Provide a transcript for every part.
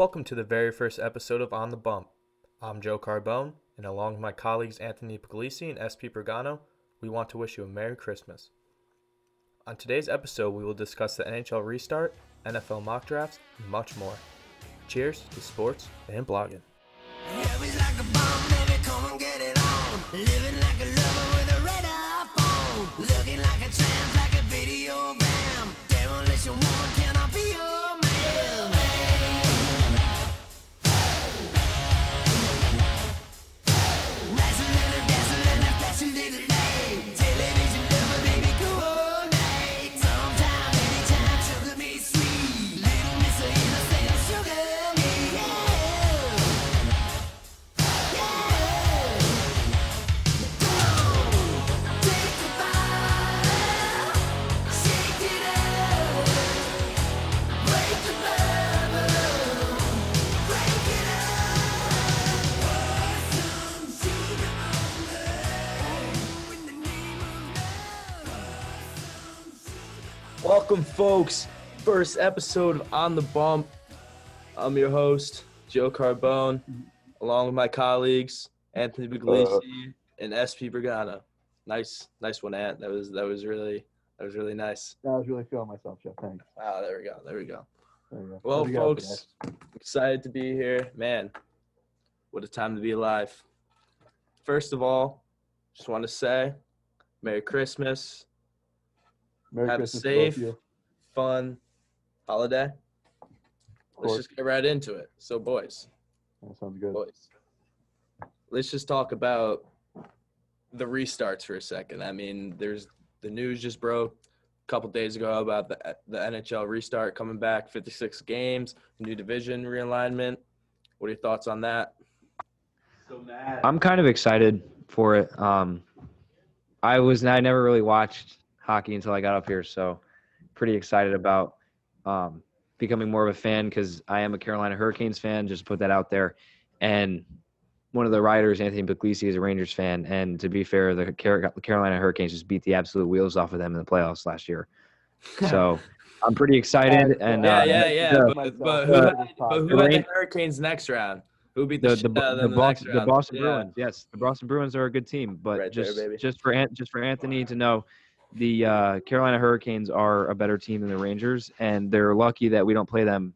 Welcome to the very first episode of On the Bump. I'm Joe Carbone, and along with my colleagues Anthony Puglisi and SP Pagano, we want to wish you a Merry Christmas. On today's episode, we will discuss the NHL restart, NFL mock drafts, and much more. Cheers to sports and blogging. Welcome, folks. First episode of On the Bump. I'm your host, Joe Carbone, along with my colleagues, Anthony Puglisi uh-huh. and SP Bergana. Nice, nice one, Ant. That was that was really that was really nice. I was really feeling myself, Jeff. Thanks. Wow, there we go, there we go. There you go. Well, What do you got folks, excited to be here. Man, what a time to be alive. First of all, just want to say Merry Christmas? Merry have a Christmas to both of safe- you. fun holiday. Let's just get right into it. So, boys, That sounds good. boys, let's just talk about the restarts for a second. I mean, there's the news just broke a couple days ago about the the NHL restart coming back, 56 games, new division realignment. What are your thoughts on that? So I'm kind of excited for it. Um, I was I never really watched hockey until I got up here, so pretty excited about um, becoming more of a fan because I am a Carolina Hurricanes fan. Just to put that out there, and one of the writers, Anthony Puglisi, is a Rangers fan. And to be fair, the Carolina Hurricanes just beat the absolute wheels off of them in the playoffs last year. So I'm pretty excited. And yeah, uh, yeah, yeah. the- But, but who, uh, had, but who the had the Hurricanes next round? Who beat the, the the, the, the, Boston, the? Boston Yeah. Bruins. Yes, the Boston Bruins are a good team, but Right just baby. just for just for Anthony to know, the uh, Carolina Hurricanes are a better team than the Rangers, and they're lucky that we don't play them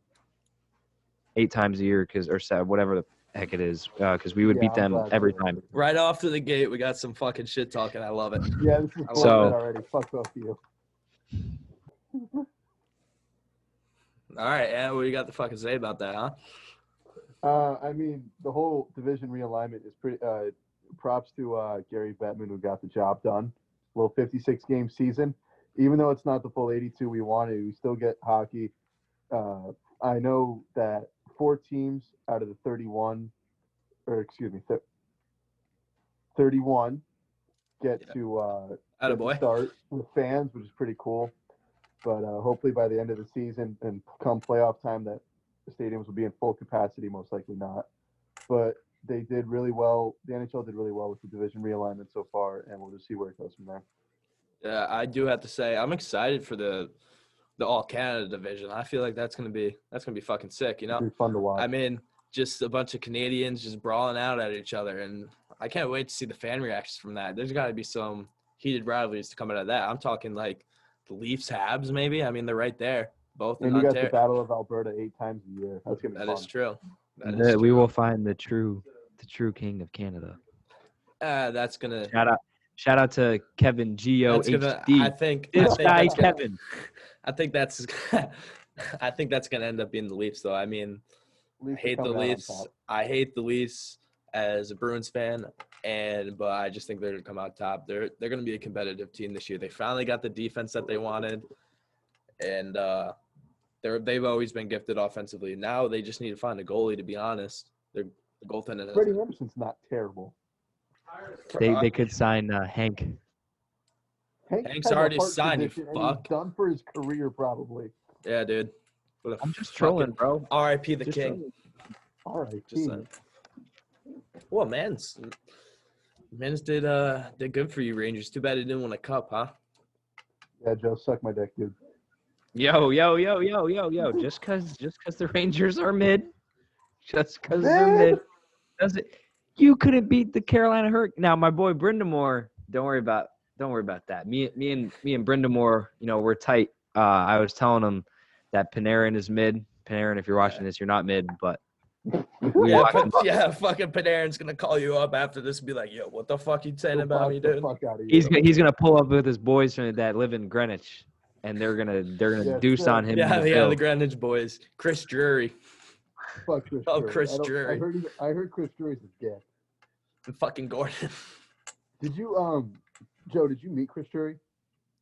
eight times a year because or se- whatever the heck it is, because we would Yeah, beat them every time. Right off to the gate, we got some fucking shit talking. I love it. Yeah, this is I bullshit So- already. Fuck both of you. All right, and what you got to fucking say about that, huh? Uh, I mean, the whole division realignment is pretty. Uh, props to uh, Gary Bettman who got the job done. Little 56 game season, even though it's not the full 82 we wanted, we still get hockey. Uh, I know that four teams out of the 31, or excuse me, th- 31 get Yeah. to uh, get to start with fans, which is pretty cool. But uh, hopefully by the end of the season and come playoff time, that the stadiums will be in full capacity. Most likely not, but they did really well. The NHL did really well with the division realignment so far, and we'll just see where it goes from there. Yeah, I do have to say I'm excited for the the All Canada division. I feel like that's gonna be that's gonna be fucking sick. You know, It'll be fun to watch. I mean, just a bunch of Canadians just brawling out at each other, and I can't wait to see the fan reactions from that. There's got to be some heated rivalries to come out of that. I'm talking like the Leafs, Habs, maybe. I mean, they're right there, both in and you got the Battle of Alberta eight times a year. That's gonna be That fun. is true. That is The- we true. will find the true the true king of Canada. Uh, that's gonna. Shout out shout out to Kevin Geo That's gonna. HD. I think. I this think guy that's gonna- Kevin. I think that's. I think that's gonna end up being the Leafs, though. I mean, Leafs are hate the coming out on Leafs. I hate the Leafs as a Bruins fan, and but I just think they're gonna come out top. They're they're gonna be a competitive team this year. They finally got the defense that they wanted, and uh, they're they've always been gifted offensively. Now they just need to find a goalie. To be honest, they're the goaltending. has- Freddie Andersen's not terrible. They uh, they could sign uh, Hank. Hank Hank's has a already heart signed, you condition, and fuck. He's done for his career, probably. yeah, dude. What a I'm just fucking- trolling, bro. R.I.P. the Just king. trolling. All right, Just team. saying. Well, man's man's did uh did good for you Rangers. Too bad he didn't win a cup, huh? Yeah, Joe, suck my dick, dude. Yo, yo, yo, yo, yo, yo. Just cause just cause the Rangers are mid just because they're Man. Mid. Doesn't you couldn't beat the Carolina Hurricane? Now, my boy Brind'Amour, don't worry about don't worry about that. Me, me and me and Brind'Amour, you know, we're tight. Uh, I was telling him that Panarin is mid. Panarin, if you're watching this, you're not mid, but yeah, watch but, yeah, fucking Panarin's gonna call you up after this and be like, "Yo, what the fuck you saying about me, dude?" Fuck out of He's gonna, he's gonna pull up with his boys from that live in Greenwich, and they're gonna they're gonna Yes, deuce sir. on him. in Yeah, the yeah, the Greenwich boys, Chris Drury, Fuck Chris Oh, Drury. Chris I Drury. I heard, he- I heard Chris Drury's a dick. and fucking Gordon. Did you, um, Joe? Did you meet Chris Drury?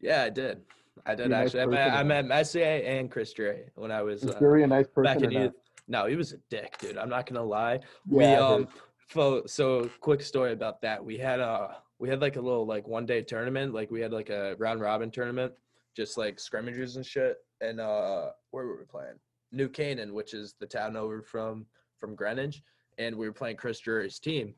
yeah, I did. I did He a nice actually. I met, I met Messier and Chris Drury when I was Is uh, Drury a nice person? back in youth. No, he was a dick, dude. I'm not gonna lie. Yeah, we um so, so quick story about that we had a we had like a little like one day tournament like we had like a round robin tournament just like scrimmages and shit and uh where were we playing new canaan which is the town over from from greenwich and we were playing chris drury's team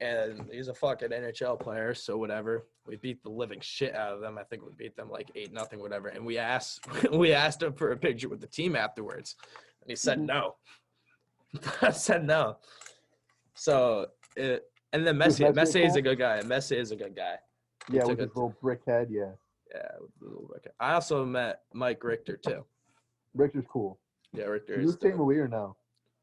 and he's a fucking nhl player so whatever we beat the living shit out of them i think we beat them like eight nothing whatever and we asked we asked him for a picture with the team afterwards and he said mm-hmm. no i said no so it, and then Messi, Messi Messi is a good guy. Messi is a good guy. Yeah, with it his little brick head. Yeah, Yeah, with the little bucket. I also met Mike Richter too. Richard's cool. Yeah, Richter You is. with dope. Louis or no?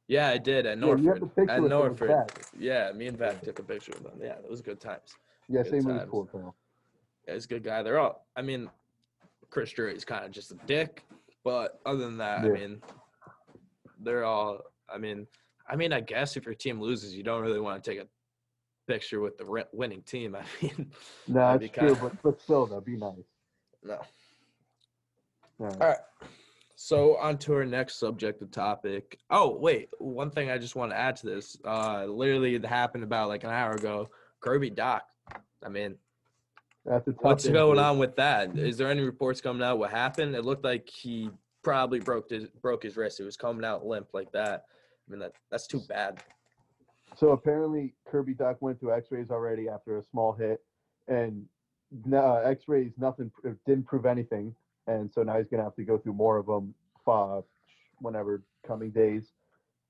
Yeah, I did at Yeah, Norford. the at with with Norford. Yeah, me and Vac took a picture with them. Yeah, it was good times. Yeah, Good. Louis times. cool too. Yeah, he's a good guy. They're all. I mean, Chris Drury's kind of just a dick, but other than that, Yeah. I mean, they're all. I mean, I mean, I guess if your team loses, you don't really want to take a picture with the winning team. I mean, No, true, kinda- but but still, though, be nice. no. All right. All right. So on to our next subject subjective topic. Oh wait, one thing I just want to add to this. Uh, literally it happened about like an hour ago. Kirby Dach. I mean, what's injury. going on with that? Is there any reports coming out? What happened? It looked like he probably broke his broke his wrist. It was coming out limp like that. I mean that that's too bad. So apparently, Kirby Dach went through X-rays already after a small hit, and no, X-rays nothing didn't prove anything, and so now he's gonna have to go through more of them, uh, whenever coming days,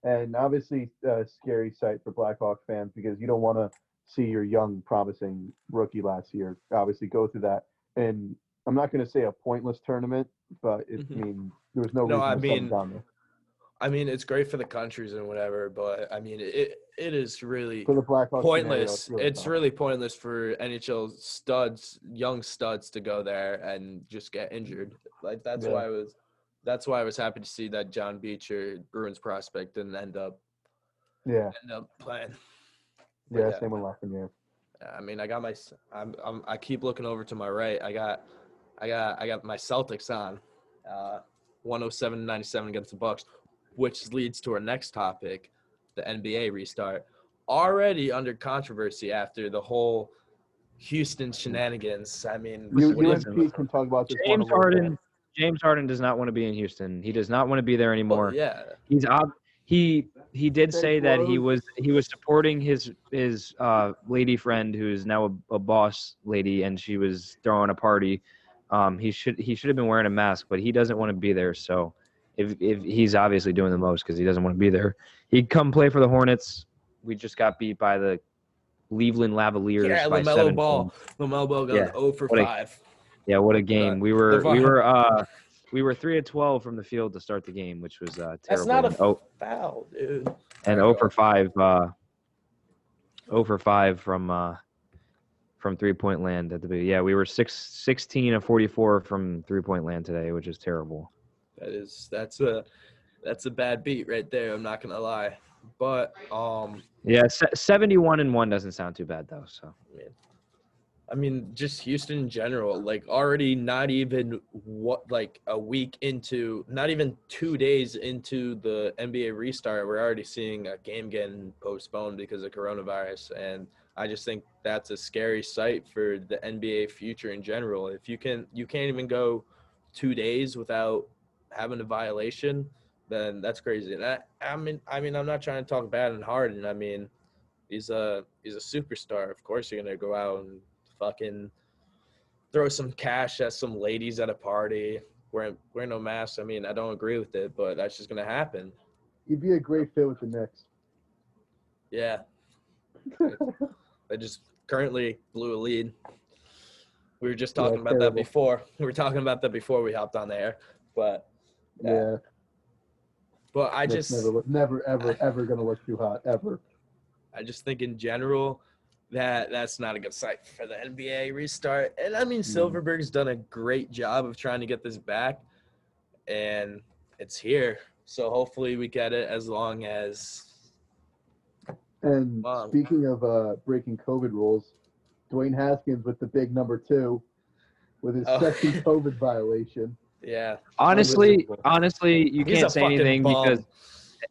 and obviously a scary sight for Blackhawk fans because you don't want to see your young promising rookie last year obviously go through that, and I'm not gonna say a pointless tournament, but it, Mhm. I mean there was no No, reason I to mean, down there. I mean, it's great for the countries and whatever, but I mean, it it is really For the Blackhawks, scenario, pointless. really It's really pointless for NHL studs, young studs, to go there and just get injured. Like that's Yeah. why I was, that's why I was happy to see that John Beecher, Bruins prospect, didn't end up yeah, end up playing. Yeah, same with Lafreniere. I mean, I got my, I'm, I'm, I keep looking over to my right. I got, I got, I got my Celtics on, uh, 107-97 against the Bucks, which leads to our next topic, the NBA restart. Already under controversy after the whole Houston shenanigans. I mean, You, what do you you and? Pete can talk about this. James little bit. Harden. James Harden does not want to be in Houston. He does not want to be there Well, anymore. yeah, He's ob- he he did say that he was he was supporting his his uh, lady friend who is now a, a boss lady and she was throwing a party. Um, he should he should have been wearing a mask, but he doesn't want to be there. So if if he's obviously doing the most because he doesn't want to be there, he'd come play for the Hornets. We just got beat by the Cleveland Cavaliers yeah, by LaMelo seven Ball, points. LaMelo Ball goes Yeah, 0 for what a- 5. Yeah, what a game. We were we were uh we were three of twelve from the field to start the game, which was uh terrible. That's not a And oh, foul, dude. and 0 for 5 uh 0 for 5 from uh from three point land at the yeah we were six, 16 of 44 from three point land today which is terrible That is that's a that's a bad beat right there. I'm not gonna lie, but um, yeah 71 and 1 doesn't sound too bad though so I mean, I mean, just Houston in general, like already not even what like a week into, not even two days into the NBA restart, we're already seeing a game getting postponed because of coronavirus, and I just think that's a scary sight for the NBA future in general. If you can, you can't even go two days without having a violation, then that's crazy. And I, I mean, I mean, I'm not trying to talk bad and hard, and I mean, he's a he's a superstar. Of course, you're gonna go out and fucking throw some cash at some ladies at a party wearing wearing no mask. I mean, I don't agree with it, but that's just gonna happen. You'd be a great fit with the Knicks. Yeah. they just currently blew a lead. We were just Yeah, talking about that before. We were talking about that before we hopped on the air. But Yeah. Yeah, but I just never, never, ever, ever gonna look too hot ever. I just think in general that that's not a good sight for the NBA restart. And I mean Mm. Silverberg's done a great job of trying to get this back and it's here. So hopefully we get it as long as And Wow. speaking of uh, breaking COVID rules, Dwayne Haskins with the big number two, with his Oh. second COVID violation. Yeah. Honestly, honestly, you He's can't say anything bum. because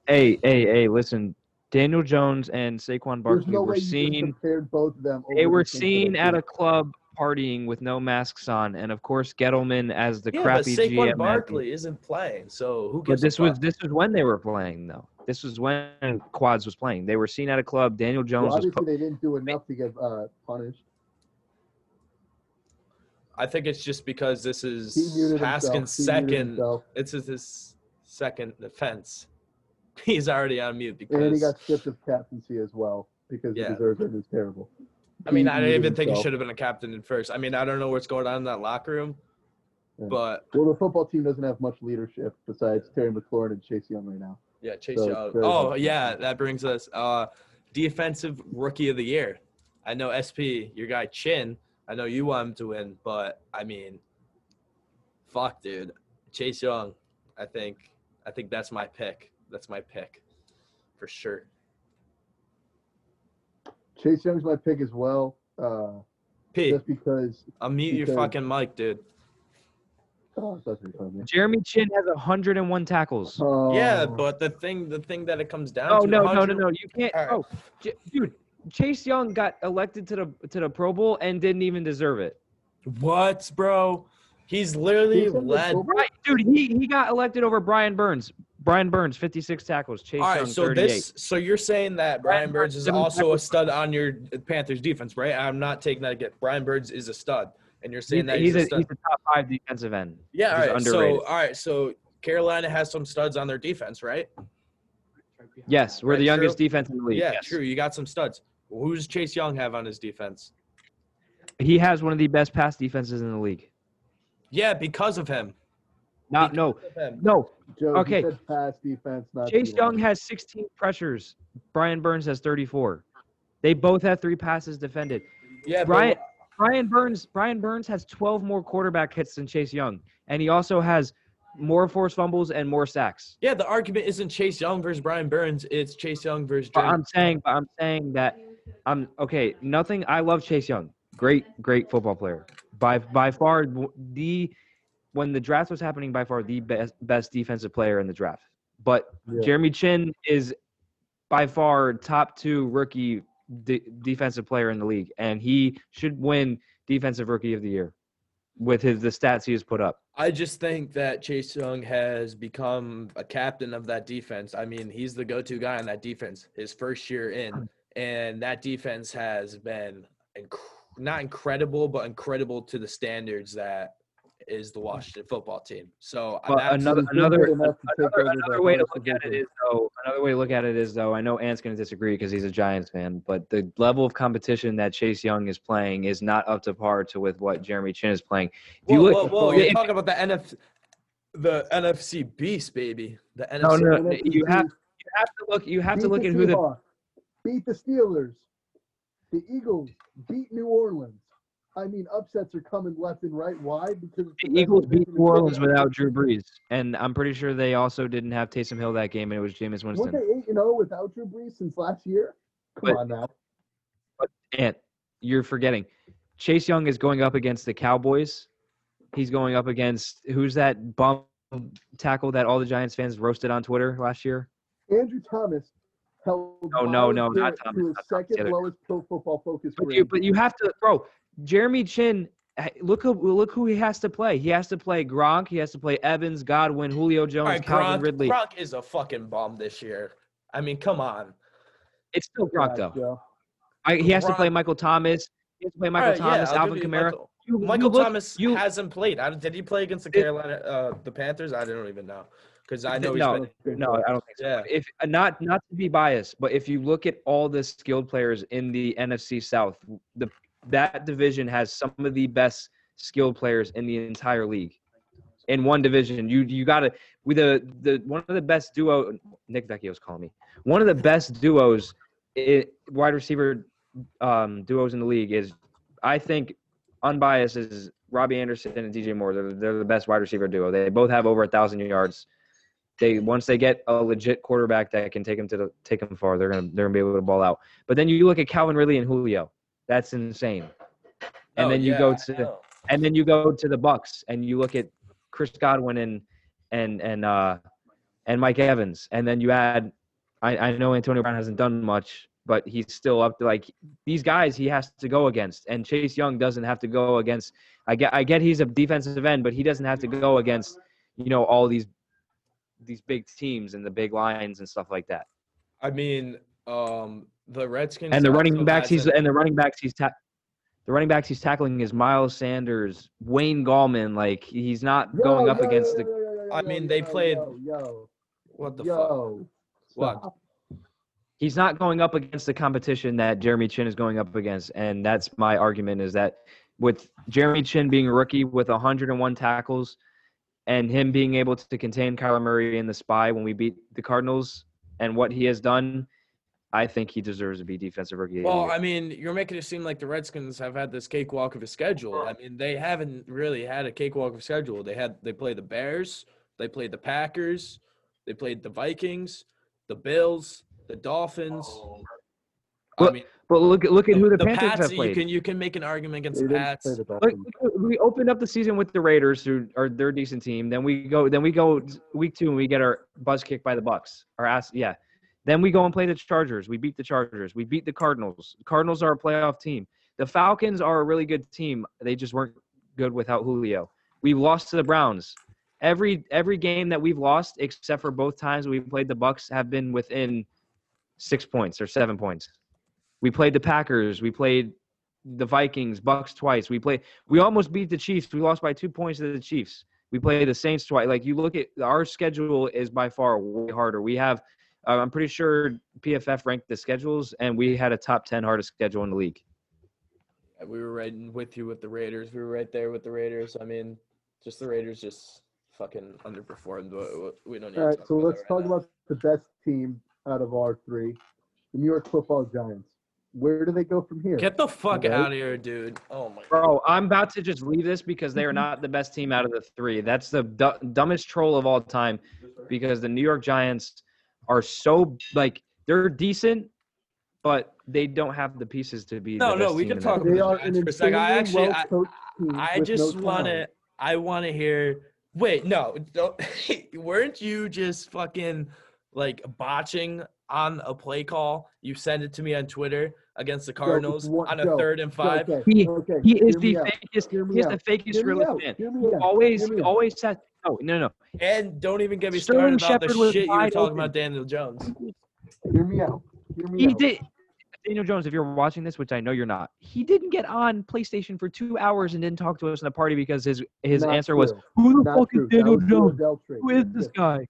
hey, hey, hey, listen. Daniel Jones and Saquon There's Barkley no were way you just seen both of them. they were the seen at a club partying with no masks on, and of course Gettleman as the yeah, but crappy Saquon GM. had- Barkley isn't playing, so who But this was this was when they were playing though. This was when Quads was playing. They were seen at a club. Daniel Jones Well, was. obviously, Po- they didn't do enough to get uh, punished. I think it's just because this is Haskins' himself. He muted second. This is his second offense. He's already on mute And he got stripped of captaincy as well because Yeah. he deserved it. It was terrible. I mean I didn't even think he should have been a captain in first. I mean I don't know what's going on in that locker room, Yeah. but Well, the football team doesn't have much leadership besides Terry McLaurin and Chase Young right now. yeah, Chase So Young. Oh hard. yeah, that brings us uh defensive rookie of the year. I know SP, your guy Chinn. I know you want him to win, but I mean, fuck, dude, Chase Young. I think I think that's my pick. That's my pick, for sure. Chase Young's my pick as well, uh, P, just because. unmute your because- fucking mic, dude. Oh, that's what you're telling me. Jeremy Chinn has 101 tackles. Oh, Yeah, but the thing, the thing that it comes down Oh to. no, no, no, no! You can't. All right. Oh, J- dude, Chase Young got elected to the to the Pro Bowl and didn't even deserve it. What, bro? He's literally He's led. Right, dude, he he got elected over Brian Burns. Brian Burns, 56 tackles. Chase All right, Young, so 38. this, so you're saying that Brian Brian Burns Burns, is also a stud on your Panthers defense, right? I'm not taking that again. Brian Burns is a stud, and you're saying he's, that he's, he's, a, a stud. he's a top five defensive end. yeah, all he's right. underrated. So, all right, so Carolina has some studs on their defense, right? Yes, we're Right, the youngest true. defense in the league. yeah, yes. true. You got some studs. Who's Chase Young have on his defense? He has one of the best pass defenses in the league. Yeah, because of him. Not no, Because of him. no. Joe, okay. You pass defense, not Chase Young has 16 pressures. Brian Burns has 34. They both have three passes defended. Yeah, but Brian Brian Burns Brian Burns has 12 more quarterback hits than Chase Young, and he also has more forced fumbles and more sacks. Yeah, the argument isn't Chase Young versus Brian Burns. It's Chase Young versus But I'm saying, but I'm saying that I'm okay. Nothing. I love Chase Young. Great, great football player. By by far the when the draft was happening, by far the best best defensive player in the draft. But Yeah. Jeremy Chinn is by far top two rookie de- defensive player in the league, and he should win defensive rookie of the year with his the stats he has put up. I just think that Chase Young has become a captain of that defense. I mean, he's the go-to guy on that defense. His first year in, and that defense has been inc- not incredible, but incredible to the standards that is the Washington football team. So uh, another another good enough to take another, another way to look at it division. is though another way to look at it is though I know Ant's going to disagree because he's a Giants fan, but the level of competition that Chase Young is playing is not up to par to with what Jeremy Chinn is playing. If you whoa, look, whoa, whoa! You're if- talking about the NF, the NFC beast, baby. The NFC. no, no, you have you have to look you have to look at who the Seahawks, beat the Steelers, the Eagles beat New Orleans. I mean, upsets are coming left and right. Why? Because it's the Eagles beat New Orleans without Drew Brees, and I'm pretty sure they also didn't have Taysom Hill that game, and it was Jameis Winston. Weren't they eight and zero without Drew Brees since last year? Come But- on now. Ant, you're forgetting. Chase Young is going up against the Cowboys. He's going up against who's that bum tackle that all the Giants fans roasted on Twitter last year? Andrew Thomas held. No, no, no, not Thomas, To not second other lowest pro football focus But grade. you, but you have to, bro. Jeremy Chinn, look who look who he has to play. He has to play Gronk. He has to play Evans, Godwin, Julio Jones, All right, Calvin Gronk, Ridley. Gronk is a fucking bomb this year. I mean, come on. It's still Gronk though. Joe. I, he has to play Michael Thomas. He has to play Michael All right, yeah, Thomas, I'll Alvin give you Kamara. Michael- You- you look- Thomas you- hasn't played. I, did he play against the It- Carolina, uh, the Panthers? I don't even know. Because I know he's No, been, No, I don't think so. Yeah. If uh, not not to be biased, but if you look at all the skilled players in the NFC South, the that division has some of the best skilled players in the entire league. In one division, you you got to with the the one of the best duo. Nick Vecchio's calling me. One of the best duos, i wide receiver um, duos in the league is, I think, unbiased is Robbie Anderson and DJ Moore. They're, they're the best wide receiver duo. They both have over a thousand yards they once they get a legit quarterback that can take them to the take them far, they're gonna they're gonna be able to ball out. But then you look at Calvin Ridley and Julio, that's insane. And Oh, then you yeah, go to and then you go to the Bucks and you look at Chris Godwin and and and uh and Mike Evans, and then you add I, I know Antonio Brown hasn't done much, but he's still up to like these guys he has to go against, and Chase Young doesn't have to go against. I get I get he's a defensive end, but he doesn't have to go against you know all these these big teams and the big lines and stuff like that. I mean, um, the Redskins And the running backs he's and the running backs he's ta- the running backs he's tackling is Miles Sanders, Wayne Gallman. Like he's not going up against the. I mean, they played- Yo, yo, what the fuck? yo, What? He's not going up against the competition that Jeremy Chinn is going up against, and that's my argument. Is that with Jeremy Chinn being a rookie with 101 tackles, and him being able to contain Kyler Murray in the spy when we beat the Cardinals, and what he has done, I think he deserves to be defensive rookie. Well. I mean, you're making it seem like the Redskins have had this cakewalk of a schedule. I mean, they haven't really had a cakewalk of a schedule. They had they played the Bears, they played the Packers, they played the Vikings, the Bills, the Dolphins. I mean, but look at look at who the, Panthers Pats, have You can you can make an argument against the didn't Pats. play Look, we opened up the season with the Raiders, who are they're a decent team. Then we go, then we go week two and we get our buzz kicked by the Bucks. Our ass, yeah. Then we go and play the Chargers. We beat the Chargers. We beat the Cardinals. The Cardinals are a playoff team. The Falcons are a really good team. They just weren't good without Julio. We lost to the Browns. Every every game that we've lost, except for both times we played the Bucks, have been within six points or seven points. We played the Packers. We played the Vikings, Bucks twice. We played. We almost beat the Chiefs. We lost by two points to the Chiefs. We played the Saints twice. Like you look at our schedule is by far way harder. We have. Uh, I'm pretty sure PFF ranked the schedules, and we had a top ten hardest schedule in the league. We were right with you with the Raiders. We were right there with the Raiders. I mean, just the Raiders just fucking underperformed. We don't need All to right, so about let's that talk now. about the best team out of our three, the New York Football Giants. Where do they go from here? Get the fuck Right? out of here, dude. Oh my god. Bro, I'm about to just leave this because they are not the best team out of the three. That's the du- dumbest troll of all time because the New York Giants are so like they're decent, but they don't have the pieces to be. No, the no, we team can talk about are the Giants for a second. I actually- I- I just no want to. I want to hear. Wait, no, don't, weren't you just fucking like botching on a play call? You sent it to me on Twitter against the Cardinals one- on a Joe, third and five. Okay, He- okay, He is the out. fakest. Hear me He is the out. fakest Hear me realist man. He always, he always said, no, oh, no, no. And don't even get me Sterling started about the shit you were talking open. about Daniel Jones. Hear me out. Hear me He out. did. Daniel Jones, if you're watching this, which I know you're not, he didn't get on PlayStation for two hours and didn't talk to us in the party because his his Not answer was, "Who the Not fuck true. is Daniel Jones? Odell. Who is this guy?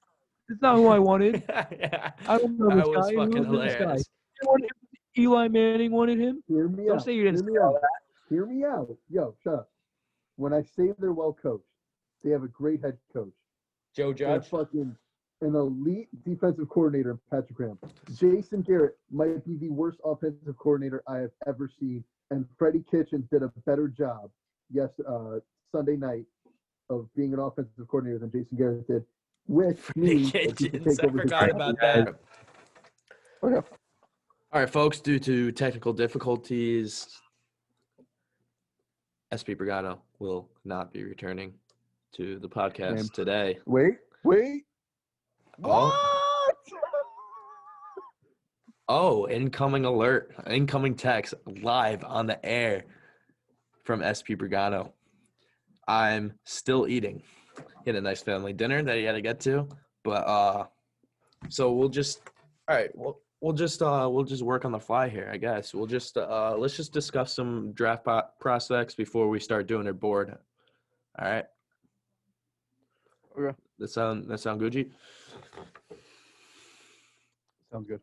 It's not who I wanted. yeah, I don't know this guy. fucking Who is this guy? Hilarious. You wanted him- Eli Manning wanted him. Hear me Don't out. say you didn't Hear say me all out. Hear me out. Yo, shut up. When I say they're well coached, they have a great head coach. Joe and a Judge. fucking an elite defensive coordinator Patrick Graham. Jason Garrett might be the worst offensive coordinator I have ever seen, and Freddie Kitchens did a better job, yes, uh, Sunday night of being an offensive coordinator than Jason Garrett did. Which means that Kitchens. I forgot job. about Yeah. that. All right, folks. Due to technical difficulties, SP Brigado will not be returning to the podcast Damn. today. Wait, wait. Oh. Oh, incoming alert! Incoming text live on the air from SP Brigado. I'm still eating. He had a nice family dinner that he had to get to, but uh, so we'll just all right. We'll we'll just uh we'll just work on the fly here, I guess. We'll just uh let's just discuss some draft prospects before we start doing our board. All right. Okay. That sound that sound Gucci? Sounds good.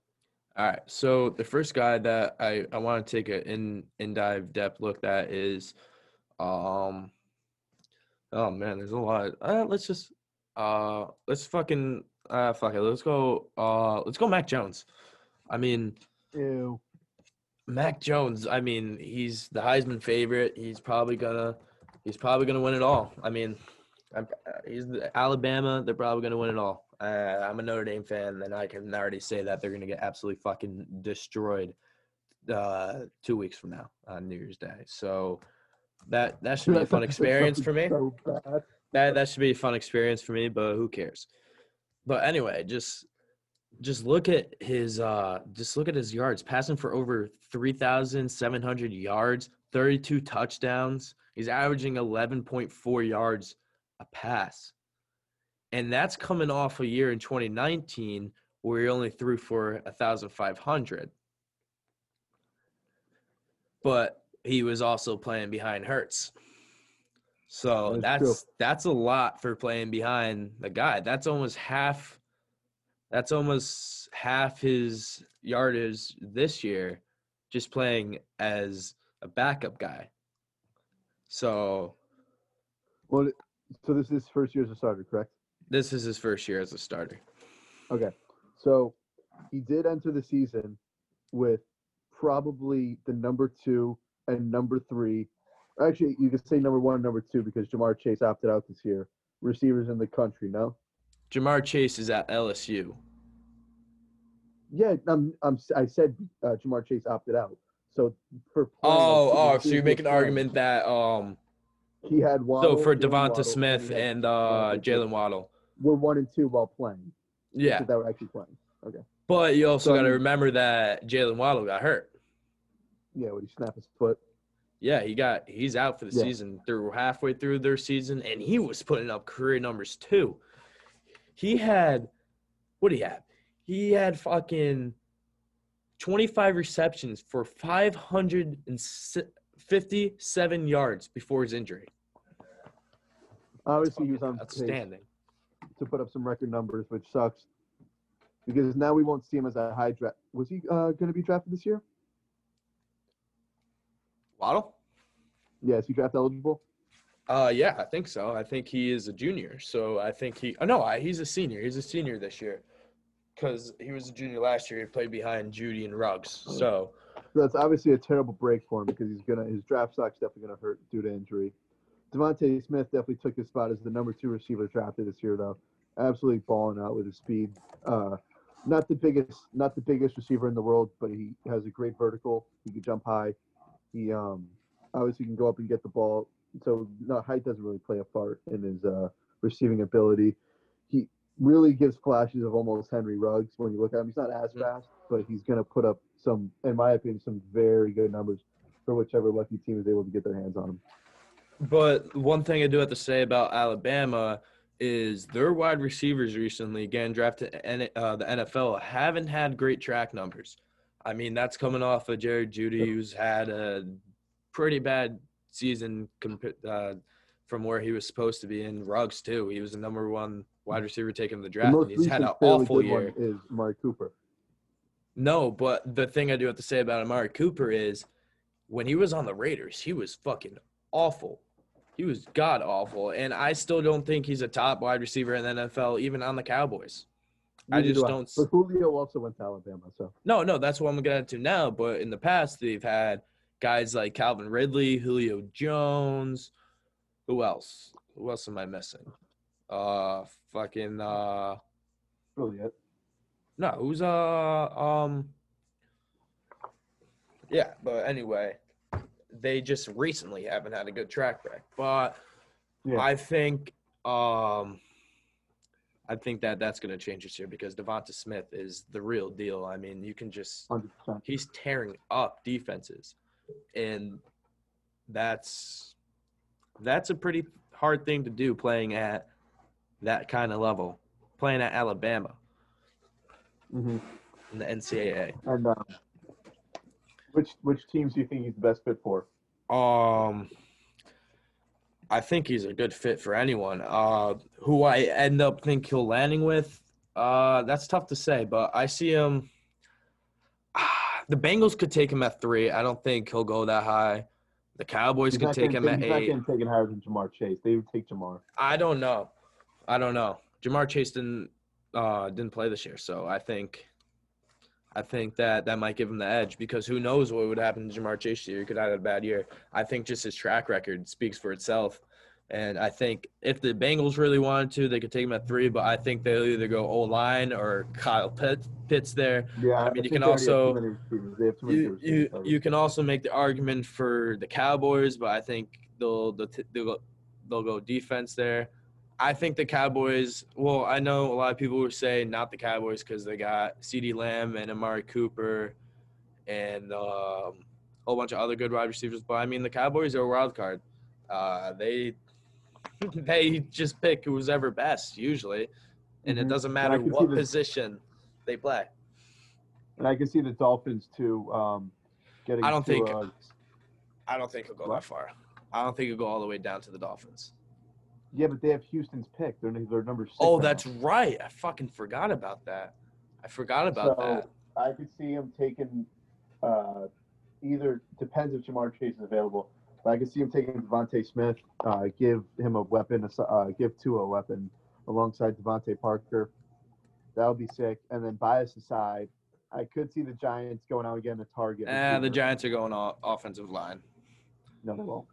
All right. So the first guy that I, I want to take a in in dive depth look at is um oh man, there's a lot. Uh, let's just uh let's fucking uh fuck it. Let's go uh let's go Mac Jones. I mean Ew. Mac Jones, I mean, he's the Heisman favorite. He's probably gonna he's probably gonna win it all. I mean, I'm, uh, he's the Alabama. They're probably gonna win it all. Uh, I'm a Notre Dame fan, and I can already say that they're gonna get absolutely fucking destroyed uh, two weeks from now on New Year's Day. So that that should be a fun experience for me. So. That that should be a fun experience for me, but who cares? But anyway, just just look at his uh just look at his yards, passing for over 3700 yards, 32 touchdowns. He's averaging 11.4 yards a pass. And that's coming off a year in 2019 where he only threw for 1500. But he was also playing behind Hurts. So That's that's that's a lot for playing behind the guy. That's almost half that's almost half his yardage this year just playing as a backup guy. So Well, so this is his first year as a starter, correct? this is his first year as a starter. Okay. So he did enter the season with probably the number two and number three. Actually, you could say number one and number two because Ja'Marr Chase opted out this year. Receivers in the country, no? Ja'Marr Chase is at LSU. Yeah, I'm, I'm, I said uh, Ja'Marr Chase opted out. So for playing, Oh, oh, so you make an argument that um He had one so for DeVonta Smith and uh Jaylen Waddle. We're one and two while playing. Yeah. That were actually playing. Okay, but you also So, got to remember that Jaylen Waddle got hurt. Yeah, when he snapped his foot. Yeah, he got he's out for the Yeah. season. Through halfway through their season, and he was putting up career numbers too. He had what do he have? He had fucking twenty five receptions for five hundred and fifty seven yards before his injury. Obviously, he was on pace Outstanding. to put up some record numbers, which sucks because now we won't see him as a high draft. Was he uh, going to be drafted this year? Waddle? Yeah, is he draft eligible? Uh, yeah, I think so. I think he is a junior, so I think he. Oh no, I, he's a senior. He's a senior this year, because he was a junior last year. He played behind Jeudy and Ruggs. So So that's obviously a terrible break for him because he's gonna his draft stock's definitely gonna hurt due to injury. DeVonta Smith definitely took his spot as the number two receiver drafted this year, though. Absolutely balling out with his speed. Uh, not the biggest, not the biggest receiver in the world, but he has a great vertical. He can jump high. He um, obviously can go up and get the ball. So no, height doesn't really play a part in his uh, receiving ability. He really gives flashes of almost Henry Ruggs when you look at him. He's not as Mhm. fast, but he's going to put up some, in my opinion, some very good numbers for whichever lucky team is able to get their hands on him. But one thing I do have to say about Alabama is their wide receivers recently, again drafted in uh, the NFL, haven't had great track numbers. I mean, that's coming off of Jared Jeudy, who's had a pretty bad season compa- uh, from where he was supposed to be. In Ruggs too, he was the number one wide receiver taken in the The draft, and he's had an awful good year. is Amari Cooper. No, but the thing I do have to say about Amari Cooper is when he was on the Raiders, he was fucking awful. He was god awful. And I still don't think he's a top wide receiver in the NFL, even on the Cowboys. I just do don't But Julio also went to Alabama, so No, no, that's what I'm gonna get into now. But in the past, they've had guys like Calvin Ridley, Julio Jones. Who else? Who else am I missing? Uh, fucking uh, really it. No, who's uh um Yeah, but anyway, they just recently haven't had a good track record. But Yeah. I think um I think that that's going to change this year because DeVonta Smith is the real deal. I mean, you can just Hundred percent. he's tearing up defenses and that's that's a pretty hard thing to do playing at that kind of level playing at alabama Mm-hmm. in the ncaa And um, which which teams do you think he's the best fit for? um I think he's a good fit for anyone. Uh, who I end up think he'll landing with, uh, that's tough to say, but I see him. The Bengals could take him at three. I don't think he'll go that high. The Cowboys He's could not take him at he's not eight. getting taken higher than Ja'Marr Chase. They would take Ja'Marr. I don't know. I don't know. Ja'Marr Chase didn't uh didn't play this year, so I think I think that that might give him the edge because who knows what would happen to Ja'Marr Chase this year? He could have had a bad year. I think just his track record speaks for itself. And I think if the Bengals really wanted to, they could take him at three, but I think they'll either go O line or Kyle Pitts, Pitts there. Yeah, I mean, you can they already have also- too many receivers. They have too many You, you, you can also make the argument for the Cowboys, but I think they'll they'll, they'll, go, they'll go defense there. I think the Cowboys. Well, I know a lot of people would say not the Cowboys because they got CeeDee Lamb and Amari Cooper, and um, a whole bunch of other good wide receivers. But I mean, the Cowboys are a wild card. Uh, they they just pick who's ever best usually, and it Mhm. doesn't matter what position they play. and I can see the Dolphins too um, getting. I don't think- uh, I don't think he'll go What? that far. I don't think he'll go all the way down to the Dolphins. yeah, but they have Houston's pick. They're they're number six. Oh, right that's now. right. I fucking forgot about that. I forgot about So, that. I could see him taking uh, either depends if Ja'Marr Chase is available. I can see him taking DeVonta Smith, uh, give him a weapon, uh, give Tua a weapon alongside DeVante Parker. That would be sick. And then bias aside, I could see the Giants going out again to target. Eh, the. Giants are going all offensive line. No, they won't.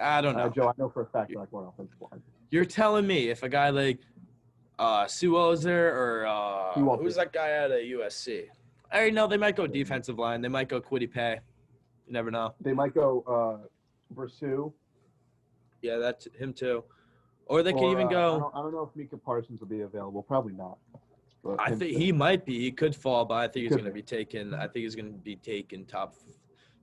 I don't know. Uh, Joe, I know for a fact they're not going offensive line. You're telling me if a guy like uh, is there or uh, who's be. that guy out of USC? I already know they might go defensive line. They might go Kwity Paye. You never know. They might go uh, Versu. Yeah, that's him too. Or they can or, even uh, I go. don't, I don't know if Micah Parsons will be available. Probably not. But I think too. he might be. He could fall, but I think he's going to be taken. I think he's going to be taken top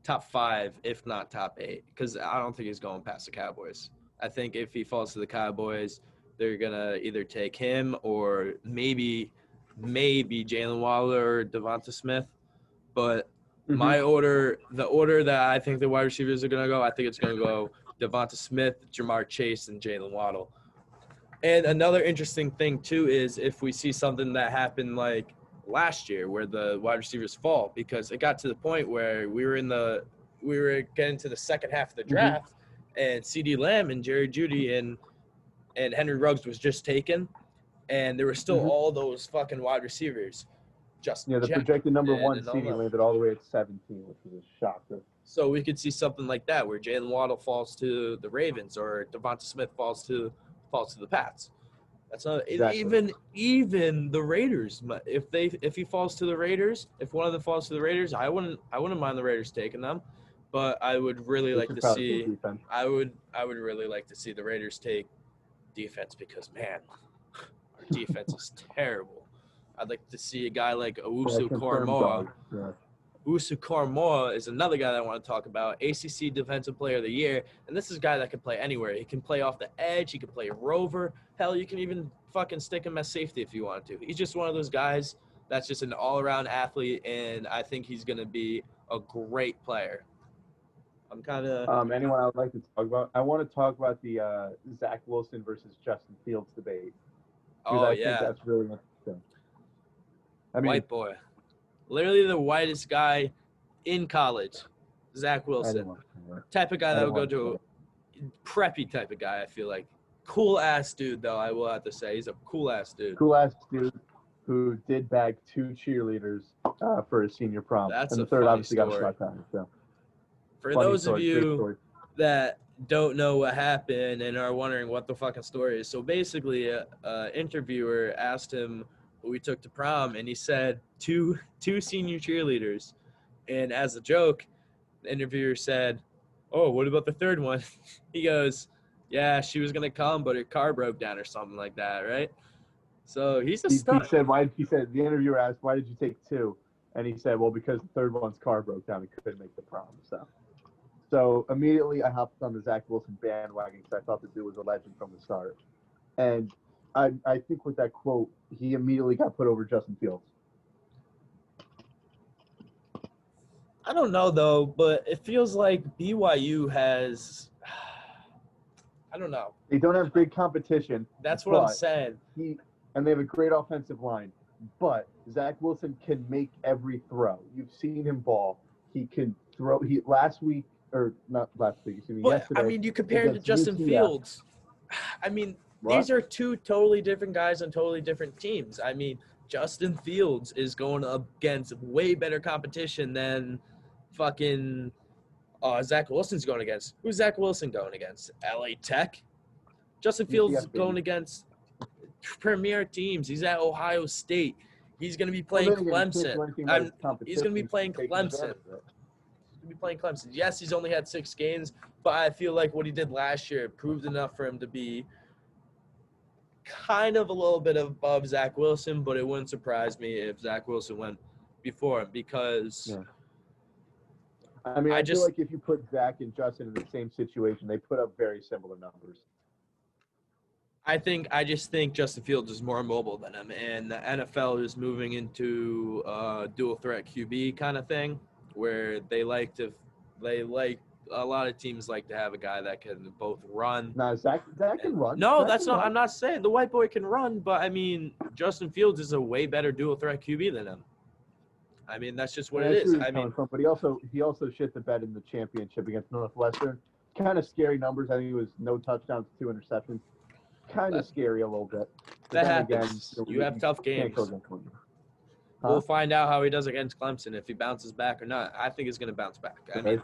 top five, if not top eight, because I don't think he's going past the Cowboys. I think if he falls to the Cowboys, they're gonna either take him or maybe maybe Jaylen Waddle or DeVonta Smith. But Mhm. my order, the order that I think the wide receivers are gonna go, I think it's gonna go DeVonta Smith, Ja'Marr Chase, and Jaylen Waddle. And another interesting thing too is if we see something that happened like last year where the wide receivers fall because it got to the point where we were in the we were getting to the second half of the Mhm. draft and CeeDee Lamb and Jerry Jeudy and and Henry Ruggs was just taken and there were still Mhm. all those fucking wide receivers just Yeah, the projected number one seed landed all the way at 17, which was a shocker. So we could see something like that where Jaylen Waddle falls to the Ravens or DeVonta Smith falls to falls to the Pats. That's not Exactly. even even the Raiders. If they if he falls to the Raiders, if one of them falls to the Raiders, I wouldn't I wouldn't mind the Raiders taking them, but I would really like to see defense. I would I would really like to see the Raiders take defense because man, our defense is terrible. I'd like to see a guy like Yeah, Owusu confirmed Koramoah. dog. Yeah. Usu Koramoah is another guy that I want to talk about. ACC Defensive Player of the Year, and this is a guy that can play anywhere. He can play off the edge. He can play rover. Hell, you can even fucking stick him as safety if you want to. He's just one of those guys that's just an all-around athlete, and I think he's gonna be a great player. I'm kind of Um, anyone I would like to talk about? I want to talk about the uh, Zach Wilson versus Justin Fields debate. oh I yeah, think that's really interesting. I mean, white boy, literally the whitest guy in college. Zach Wilson. didn't watch that. type of guy that would go to preppy type of guy. I feel like cool ass dude though. I will have to say he's a cool ass dude. Cool ass dude who did bag two cheerleaders uh, for his senior prom. That's and the third obviously got a story. shot down. So For funny those story, of you that don't know what happened and are wondering what the fucking story is, so basically, a, a interviewer asked him we took to prom, and he said two two senior cheerleaders, and as a joke, the interviewer said, "Oh, what about the third one?" he goes, "Yeah, she was gonna come, but her car broke down or something like that, right?" So he's a he, he said, "Why?" He said the interviewer asked, "Why did you take two? And he said, "Well, because the third one's car broke down and couldn't make the prom." So, so immediately I hopped on the Zach Wilson bandwagon because I thought the dude was a legend from the start. And I, I think with that quote, he immediately got put over Justin Fields. I don't know though, but it feels like BYU has. I don't know. They don't have great competition. That's what I'm saying. He and they have a great offensive line, but Zach Wilson can make every throw. You've seen him ball. He can throw. He last week or not last week. Excuse me. But yesterday. I mean, you compare it to Justin UCF. Fields. I mean, What? these are two totally different guys on totally different teams. I mean, Justin Fields is going up against way better competition than fucking uh, Zach Wilson's going against. Who's Zach Wilson going against? LA Tech. Justin Fields baby. going against premier teams. He's at Ohio State. He's going to be playing Well, then again, you can't do Clemson. anything about I'm- his he's gonna be playing Clemson. advantage of it. to be playing Clemson. Yes, he's only had six games, but I feel like what he did last year proved enough for him to be kind of a little bit above Zach Wilson. But it wouldn't surprise me if Zach Wilson went before him because Yeah. I mean, I I, just- feel like if you put Zach and Justin in the same situation, they put up very similar numbers. I think I just think Justin Fields is more mobile than him, and the NFL is moving into a dual threat QB kind of thing, where they like to, they like a lot of teams like to have a guy that can both run No, Zach, Zach can run. No, Zach that's not. run. I'm not saying the white boy can run, but I mean Justin Fields is a way better dual threat QB than him. I mean that's just what And it is. I mean, from, but he also he also shit the bed in the championship against Northwestern. Kind of scary numbers. I think it was no touchdowns, two interceptions. Kind of scary a little bit. But that happens. know, you have tough games. Clemson. We'll find out how he does against Clemson if he bounces back or not. I think he's going to bounce back. I mean.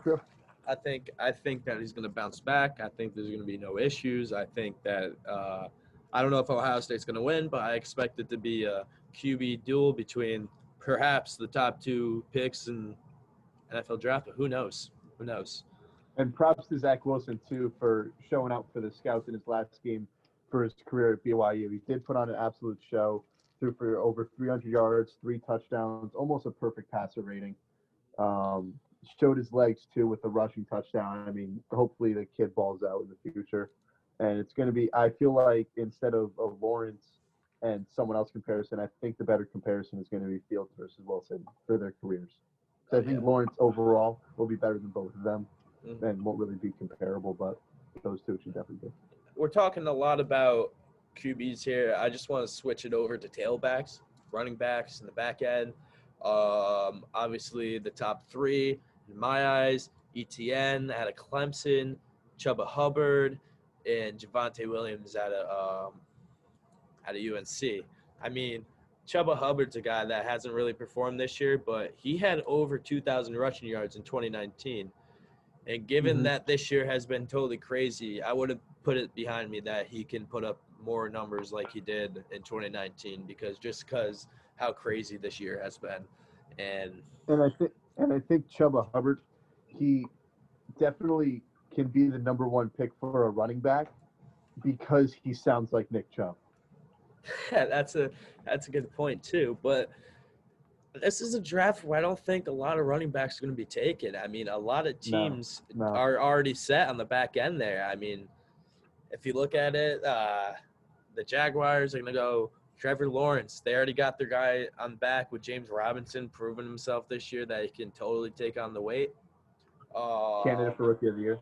I think I think that he's going to bounce back. I think there's going to be no issues. I think that uh, I don't know if Ohio State's going to win, but I expect it to be a QB duel between perhaps the top two picks in NFL draft. But who knows? Who knows? And props to Zach Wilson too for showing out for the scouts in his last game for his career at BYU. He did put on an absolute show. Threw for over 300 yards, three touchdowns, almost a perfect passer rating. Um, showed his legs too with the rushing touchdown. I mean, hopefully the kid balls out in the future. And it's going to be, I feel like instead of, of Lawrence and someone else comparison, I think the better comparison is going to be Fields versus Wilson for their careers. So I think Yeah. Lawrence overall will be better than both of them Mhm. and won't really be comparable, but those two should definitely be. we're talking a lot about QBs here. I just want to switch it over to tailbacks, running backs in the back end. Um, obviously, the top three in my eyes: ETN out of Clemson, Chuba Hubbard, and Javonte Williams out of um, out of UNC. I mean, Chuba Hubbard's a guy that hasn't really performed this year, but he had over 2,000 rushing yards in 2019. And given Mhm. that this year has been totally crazy, I would have put it behind me that he can put up more numbers like he did in 2019 because just because how crazy this year has been. And And I think and I think Chuba Hubbard, he definitely can be the number one pick for a running back because he sounds like Nick Chubb. yeah, that's a that's a good point too. But this is a draft where I don't think a lot of running backs are going to be taken. I mean, a lot of No, teams no. are already set on the back end there. I mean, if you look at it, uh, the Jaguars are going to go Trevor Lawrence. They already got their guy on the back with James Robinson, proving himself this year that he can totally take on the weight. Uh, Candidate for rookie of the year.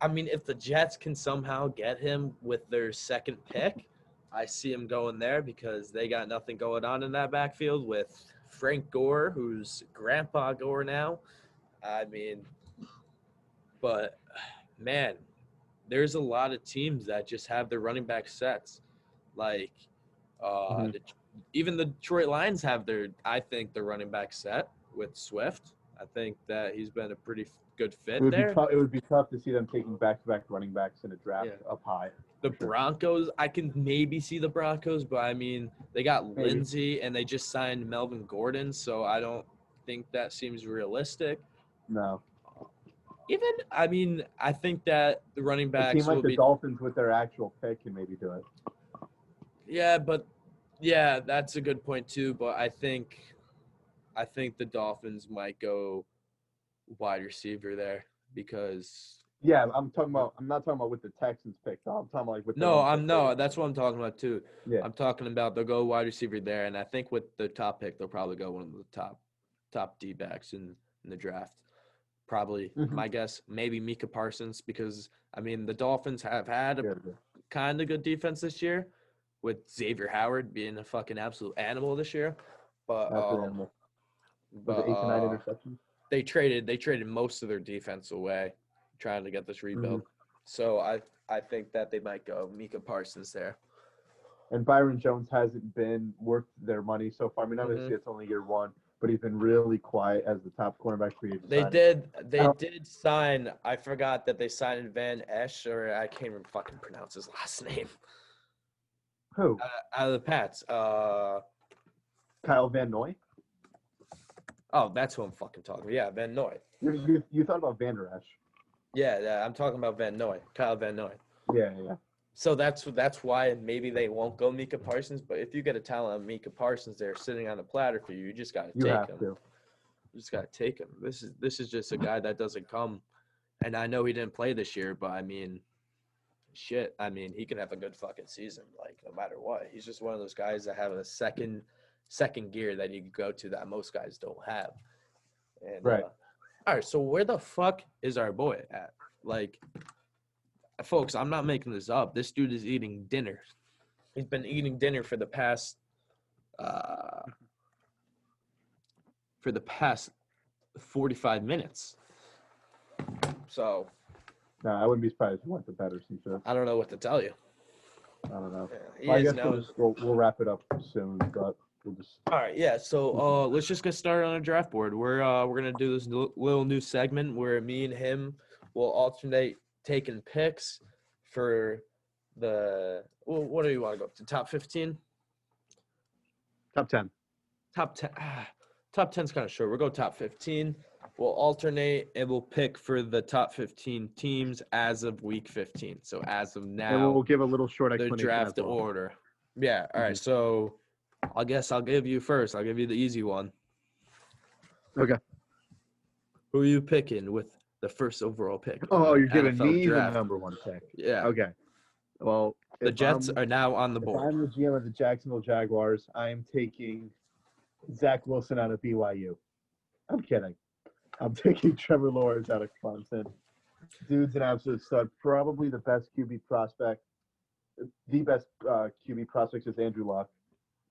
I mean, if the Jets can somehow get him with their second pick, I see him going there because they got nothing going on in that backfield with Frank Gore, who's Grandpa Gore now. I mean, but man, there's a lot of teams that just have their running back sets. Like, uh, Mhm. the, even the Detroit Lions have their, I think, their running back set with Swift. I think that he's been a pretty good fit It would, be there. tough, it would be tough to see them taking back-to-back running backs in a draft Yeah. up high. The Sure. Broncos, I can maybe see the Broncos, but I mean, they got Maybe. Lindsay and they just signed Melvin Gordon, so I don't think that seems realistic. No, Even, I mean, I think that the running backs team like will the be. Dolphins with their actual pick can maybe do it. Yeah, but yeah, that's a good point too. But I think, I think the Dolphins might go wide receiver there because Yeah, I'm talking about. I'm not talking about with the Texans pick. though. I'm talking about like with. no, I'm no, that's what I'm talking about too. Yeah. I'm talking about they'll go wide receiver there, and I think with the top pick, they'll probably go one of the top top D backs in, in the draft. probably Mhm. my guess. Maybe Micah Parsons because I mean the Dolphins have had a Yeah, yeah. kind of good defense this year, with Xavier Howard being a fucking absolute animal this year. But um. But eight to nine uh, they traded they traded most of their defense away, trying to get this rebuild. So I I think that they might go Micah Parsons there. And Byron Jones hasn't been worth their money so far. I mean, obviously Mhm. it's only year one, but he's been really quiet as the top cornerback free agent. They signing. did. They did sign. I forgot that they signed Van Esch, or I can't even fucking pronounce his last name. Who? Uh, out of the Pats. Uh Kyle Van Noy? oh, that's who I'm fucking talking. about. Yeah, Van Noy. You, you, you thought about Vander Esch. Yeah, yeah, I'm talking about Van Noy. Kyle Van Noy. Yeah, yeah. So that's that's why maybe they won't go Micah Parsons. But if you get a talent of Micah Parsons there sitting on the platter for you, you just gotta You take have him. to. You just gotta take him. This is this is just a guy that doesn't come. And I know he didn't play this year, but I mean, shit. I mean, he can have a good fucking season, like no matter what. He's just one of those guys that have a second second gear that you can go to that most guys don't have. And, Right. Uh, all right. So where the fuck is our boy at? Like, folks, I'm not making this up. This dude is eating dinner. He's been eating dinner for the past uh for the past 45 minutes. So, No, I wouldn't be surprised if he went to Pedersen. Shit. I don't know what to tell you. I don't know. He Well, I guess now. we'll, just, we'll, we'll wrap it up soon, but we'll just. All right, yeah. So uh, let's just get started on a draft board. We're uh, we're gonna do this little new segment where me and him will alternate taking picks for the. Well, what do you want to go up to? Top fifteen, Top 10. top ten. Ah, top 10's kind of short. We'll go top fifteen. We'll alternate and we'll pick for the top fifteen teams as of week fifteen. So as of and now, we'll give a little short the draft well. order. Yeah. All right. Mm-hmm. So I guess I'll give you first. I'll give you the easy one. Okay. Who are you picking with the first overall pick? Oh, oh you're the giving NFL me draft? the number one pick. Yeah. Okay. Well, The Jets I'm- are now on the board. I'm the GM of the Jacksonville Jaguars, I am taking Zach Wilson out of BYU. I'm kidding. I'm taking Trevor Lawrence out of Clemson. Dude's an absolute stud. Probably the best QB prospect. The best uh, QB prospect is Andrew Luck,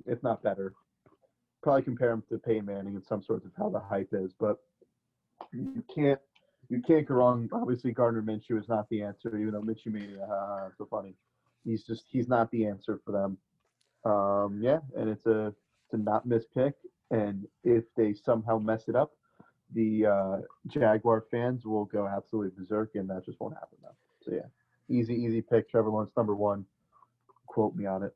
if not better. Probably compare him to Peyton Manning in some sorts of how the hype is, but you can't you can't go wrong. Obviously, Gardner Minshew is not the answer, even though Minshew Mania, uh, so funny he's just he's not the answer for them. Um, yeah, and it's a it's a not miss pick. And if they somehow mess it up, the uh, Jaguar fans will go absolutely berserk, and that just won't happen though. So yeah, easy easy pick. Trevor Lawrence number one. Quote me on it.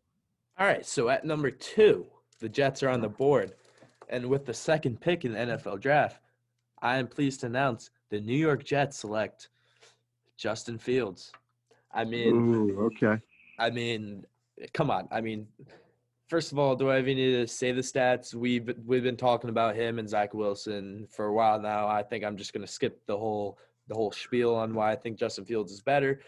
All right. So at number two, the Jets are on the board, and with the second pick in the NFL draft, I am pleased to announce the New York Jets select Justin Fields. I mean, Ooh, okay. I mean, come on. I mean, first of all, do I even need to say the stats? We've we've been talking about him and Zach Wilson for a while now. I think I'm just gonna skip the whole the whole spiel on why I think Justin Fields is better.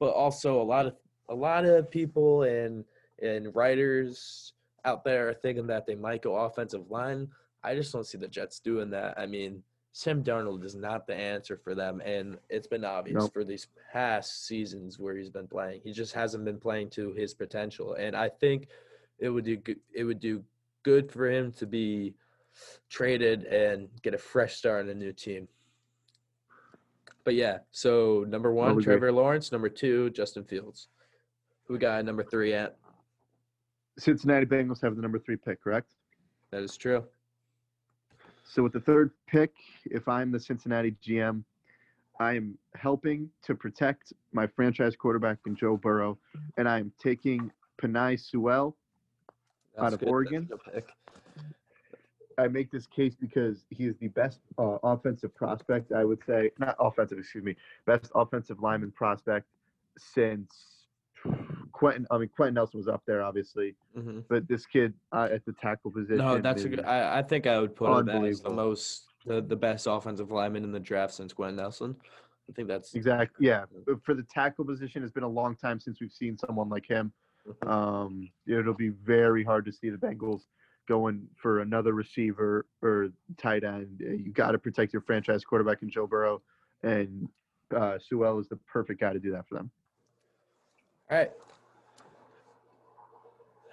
But also a lot of a lot of people and and writers out there are thinking that they might go offensive line. I just don't see the Jets doing that. I mean, Sam Darnold is not the answer for them, and it's been obvious Nope. for these past seasons where he's been playing. He just hasn't been playing to his potential, and I think it would do good, it would do good for him to be traded and get a fresh start on a new team. But yeah, so number one. Trevor Lawrence. Number two, Justin Fields. Who got number three at? Cincinnati Bengals have the number three pick, correct? That is true. So with the third pick, if I'm the Cincinnati GM, I am helping to protect my franchise quarterback in Joe Burrow, and I'm taking Penei Sewell. Out of good. Oregon? pick. I make this case because he is the best uh, offensive prospect, I would say, not offensive, excuse me, best offensive lineman prospect since Quenton. I mean, Quenton Nelson was up there, obviously, Mhm. but this kid uh, at the tackle position. No, that's a good. I, I think I would put him as the most the, the best offensive lineman in the draft since Quenton Nelson. I think that's Exactly. Yeah. But for the tackle position, it's been a long time since we've seen someone like him. Um, it'll be very hard to see the Bengals going for another receiver or tight end. uh, You got to protect your franchise quarterback in Joe Burrow, and uh, Sewell is the perfect guy to do that for them. All right.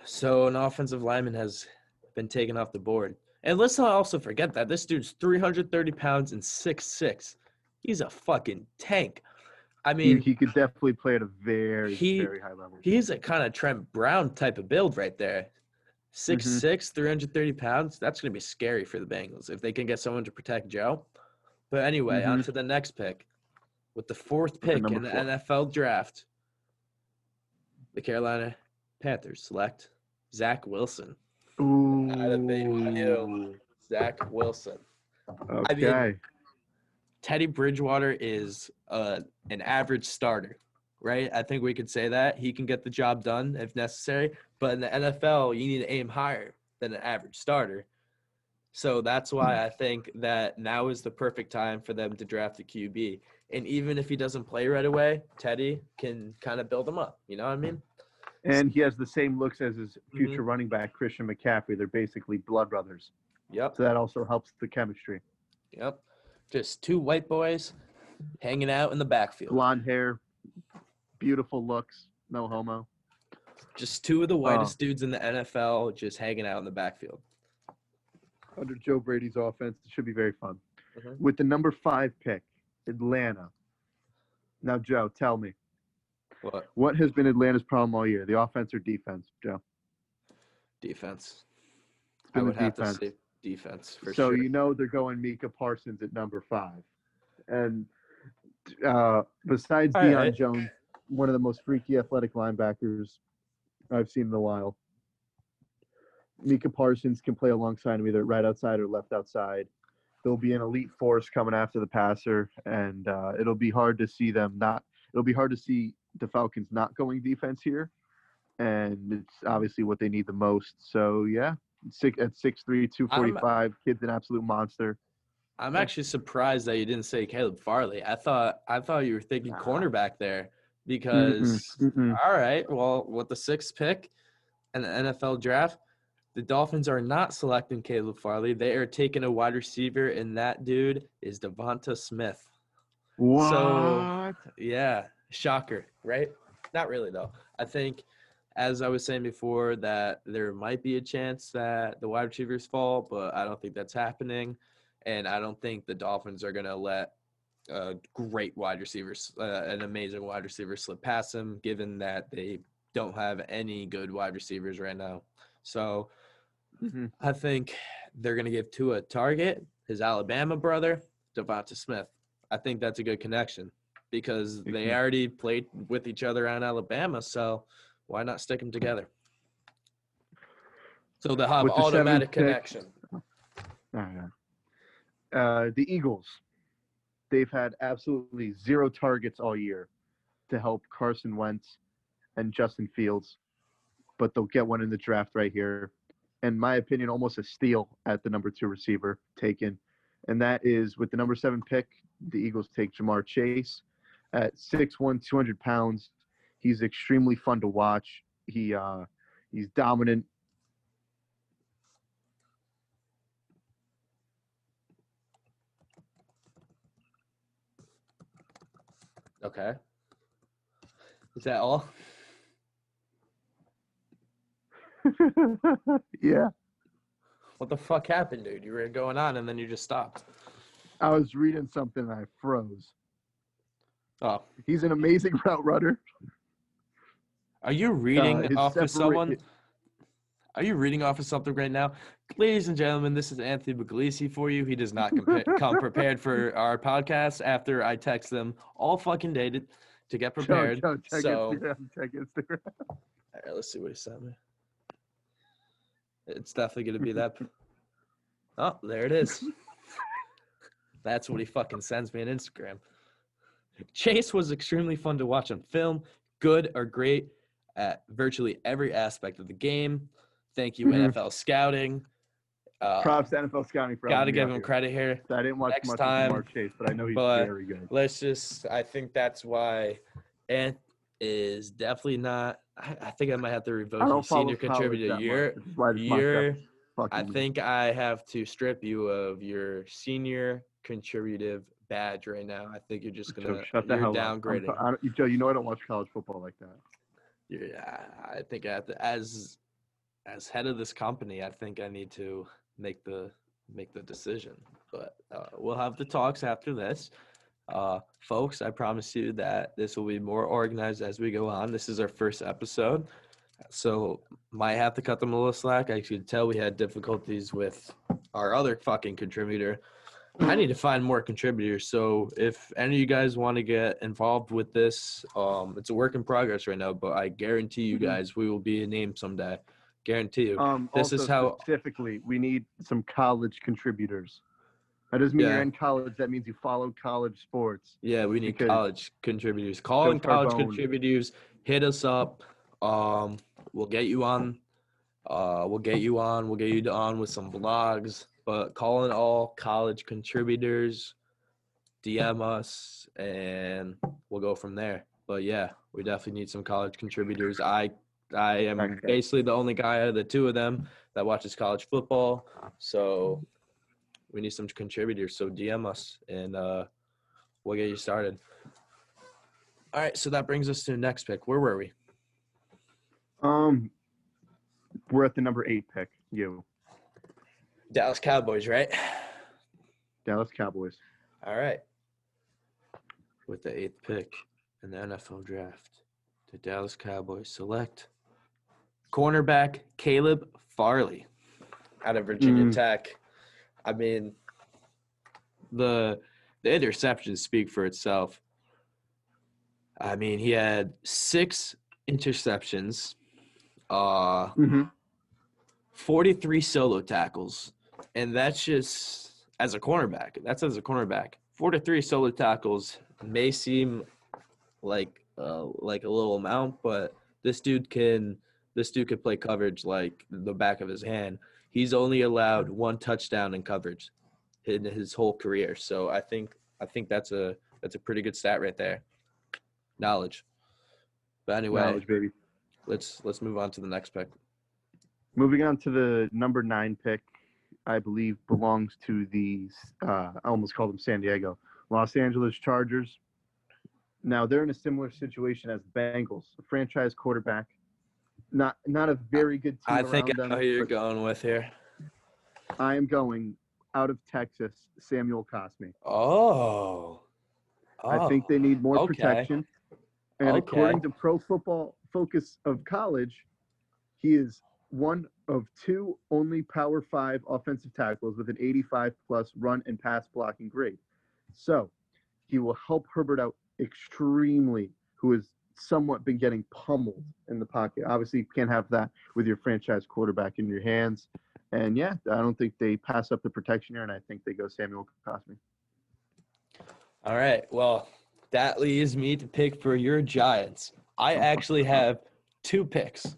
So an offensive lineman has been taken off the board. And let's not also forget that this dude's 330 pounds and 6'6. He's a fucking tank. I mean, he could definitely play at a very, he- very high level. he's a kind of Trent Brown type of build right there. 6'6, 330 pounds. That's going to be scary for the Bengals if they can get someone to protect Joe. But anyway, on Mhm. to the next pick. With the fourth pick in the four. NFL draft, the Carolina Panthers select Zach Wilson. Ooh. Out of BYU. Zach Wilson. I mean, Okay. Teddy Bridgewater is uh, an average starter, right? I think we could say that. He can get the job done if necessary. But in the NFL, you need to aim higher than an average starter. So that's why I think that now is the perfect time for them to draft a QB. And even if he doesn't play right away, Teddy can kind of build him up. You know what I mean? and he has the same looks as his Mm-hmm. future running back, Christian McCaffrey. They're basically blood brothers. Yep. So that also helps the chemistry. Yep. Just two white boys hanging out in the backfield. Blonde hair, beautiful looks, no homo. Just two of the whitest dudes in the NFL just hanging out in the backfield. Under Joe Brady's offense, it should be very fun. Mhm. With the number five pick, Atlanta. Now, Joe, tell me, What? what has been Atlanta's problem all year? The offense or defense, Joe? Defense. I would have defense. to say defense for so sure. you know they're going Micah Parsons at number five, and uh, besides All Deion right. Jones, one of the most freaky athletic linebackers I've seen in a while. Micah Parsons can play alongside him either right outside or left outside. They'll be an elite force coming after the passer, and uh, it'll be hard to see them not. It'll be hard to see the Falcons not going defense here, and it's obviously what they need the most. So yeah, six at six three, two forty five. Kid's an absolute monster. I'm actually surprised that you didn't say Caleb Farley. I thought I thought you were thinking Nah. cornerback there because Mm-mm, mm-mm. all right, well, with the sixth pick in the NFL draft, the Dolphins are not selecting Caleb Farley. They are taking a wide receiver, and that dude is DeVonta Smith. What? Yeah, shocker, right? Not really though. I think, as I was saying before, that there might be a chance that the wide receivers fall, but I don't think that's happening, and I don't think the Dolphins are gonna let a great wide receivers, uh, an amazing wide receiver, slip past them, given that they don't have any good wide receivers right now. So Mhm. I think they're gonna give Tua a target, his Alabama brother, DeVonta Smith. I think that's a good connection because they Mhm. already played with each other on Alabama, so why not stick them together? So they'll have With the automatic connection. Right. Uh, the Eagles, they've had absolutely zero targets all year to help Carson Wentz and Justin Fields, but they'll get one in the draft right here. In my opinion, almost a steal at the number two receiver taken. And that is with the number seven pick, the Eagles take Ja'Marr Chase at 6'1, 200 pounds. He's extremely fun to watch. He uh, he's dominant. Okay. Is that all? yeah. What the fuck happened, dude? You were going on and then you just stopped. I was reading something and I froze. Oh, He's an amazing route runner. Are you uh, reading his off of someone? Are you reading off of something right now? Ladies and gentlemen, this is Anthony Buglisi for you. He does not compa- come prepared for our podcast after I text them all fucking day to, to get Joe, prepared. Joe, check so, Instagram, check Instagram. all right, let's see what he sent me. It's definitely going to be that. Oh, there it is. That's what he fucking sends me on Instagram. Chase was extremely fun to watch on film, good or great at virtually every aspect of the game. Thank you, Mhm. NFL scouting. Uh, Props to NFL scouting for Gotta give him here. credit here. I didn't watch next much time, of Mark Chase, but I know he's very good. Let's just, I think that's why Ant is definitely not. I, I think I might have to revoke don't you follow senior contributor. that You're, much. This is why this mock you're, draft is fucking. I think I have to strip you of your senior contributive badge right now. I think you're just gonna shut the you're hell. I'm downgrading. so- I don't- Joe, you know I don't watch college football like that. Yeah, I think as as head of this company, I think I need to make the make the decision. But uh, we'll have the talks after this. Uh, folks, I promise you that this will be more organized as we go on. This is our first episode, so might have to cut them a little slack. I could tell we had difficulties with our other fucking contributor. I need to find more contributors. So if any of you guys want to get involved with this, um, it's a work in progress right now. But I guarantee you Mhm. guys, we will be a name someday. Guarantee you. Um, This is how- specifically we need some college contributors. That doesn't mean Yeah. you're in college. That means you follow college sports. Yeah, we need because- college contributors. Call in college contributors. Hit us up. Um, we'll get you on. Uh, we'll get you on. We'll get you on with some blogs. But call in all college contributors. DM us, and we'll go from there. But yeah, we definitely need some college contributors. I I am Okay. basically the only guy out of the two of them that watches college football. So we need some contributors. So DM us and uh, we'll get you started. All right, so that brings us to the next pick. Where were we? Um, we're at the number eight pick. You, Dallas Cowboys, right? Dallas Cowboys. All right. With the eighth pick in the NFL draft, the Dallas Cowboys select cornerback Caleb Farley out of Virginia Mm. Tech. I mean, the the interceptions speak for itself. I mean, he had six interceptions, uh, Mm-hmm. 43 solo tackles, and that's just as a cornerback. That's as a cornerback. Four to three solo tackles may seem like uh, like a little amount, but this dude can this dude could play coverage like the back of his hand. He's only allowed one touchdown in coverage in his whole career. So I think I think that's a that's a pretty good stat right there. Knowledge. But anyway, Knowledge, baby. let's let's move on to the next pick. Moving on to the number nine pick, I believe belongs to the uh, I almost called them San Diego, Los Angeles Chargers. Now they're in a similar situation as the Bengals, a franchise quarterback, not not a very good team. I think I know who you're going with here. I am going out of Texas, Samuel Cosmi. Oh. I think they need more okay. protection. And Okay. according to Pro Football Focus of College, he is one of two only Power Five offensive tackles with an 85 plus run and pass blocking grade. So he will help Herbert out extremely, who has somewhat been getting pummeled in the pocket. Obviously, you can't have that with your franchise quarterback in your hands. And yeah, I don't think they pass up the protection here, and I think they go Samuel Cosmi. All right. Well, that leaves me to pick for your Giants. I actually have two picks.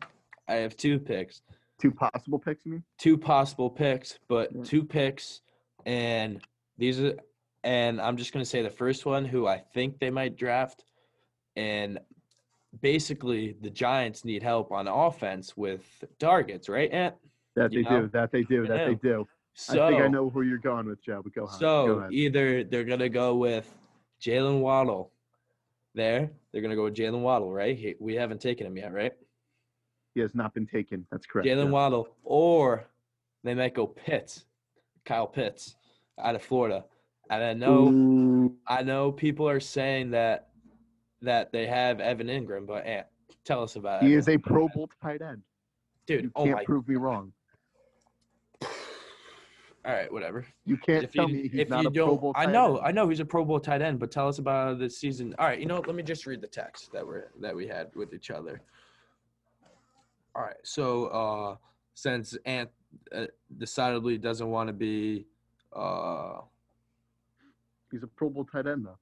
I have two picks. Two possible picks, you mean? Two possible picks, but Yeah. two picks and these are and I'm just going to say the first one who I think they might draft and basically the Giants need help on offense with targets, right? Ant? That You they know? do. That they do. That they do. So I think I know who you're going with, Joe. But go ahead. go So ahead. either they're gonna go with Jaylen Waddle. There, they're gonna go with Jaylen Waddle, right? He, we haven't taken him yet, right? He has not been taken. That's correct. Jaylen yeah. Waddle, or they might go Pitts, Kyle Pitts, out of Florida. And I know, Ooh, I know people are saying that that they have Evan Engram, but Ant, tell us about it. he Evan is a Pro Bowl tight end. dude. You Oh can't my! prove me wrong. All right, whatever. You can't if tell you, me he's if not you a Pro Bowl I know, end. I know he's a Pro Bowl tight end, but tell us about the season. All right, you know, what, let me just read the text that we're that we had with each other. All right, so uh, since Ant uh, decidedly doesn't want to be, uh, He's a Pro Bowl tight end though.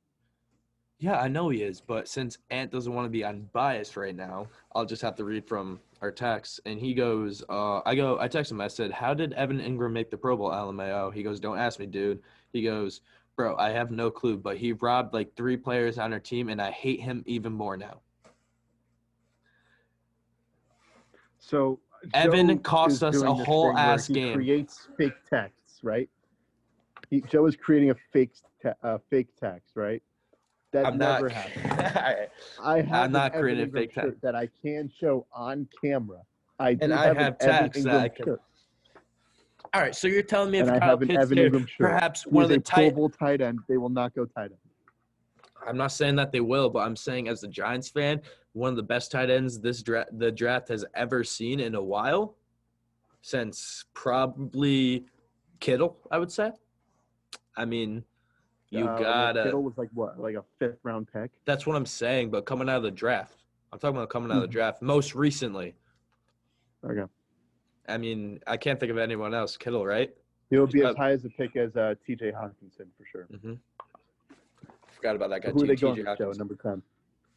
yeah, I know he is, but since Ant doesn't want to be unbiased right now, I'll just have to read from our text. And he goes, uh, I go, I text him. I said, "How did Evan Engram make the Pro Bowl, LMAO?" He goes, "Don't ask me, dude." He goes, "Bro, I have no clue, but he robbed like three players on our team, and I hate him even more now." So Evan Joe cost us a whole ass game. Creates fake texts, right? He, Joe is creating a fake te- uh, fake text, right? That I'm never not. happened. I have I'm not creating a fake text. that I can show on camera. I do And I have, have text that I can- shirt, All right, so you're telling me if I Kyle Pitts Evan there, Engram shirt. perhaps one of the tight. Tight end. They will not go tight end. I'm not saying that they will, but I'm saying as a Giants fan, one of the best tight ends this dra- the draft has ever seen in a while, since probably Kittle, I would say. I mean, you Uh, gotta. Kittle was like what, like a fifth round pick. That's what I'm saying. But coming out of the draft, I'm talking about coming out of the Mhm. draft. Most recently, Okay, I mean, I can't think of anyone else. Kittle, right? he will be as high as a pick as uh, T.J. Hockenson for sure. Mm-hmm. Forgot about that guy. Who are too, they TJ going to show? Number ten.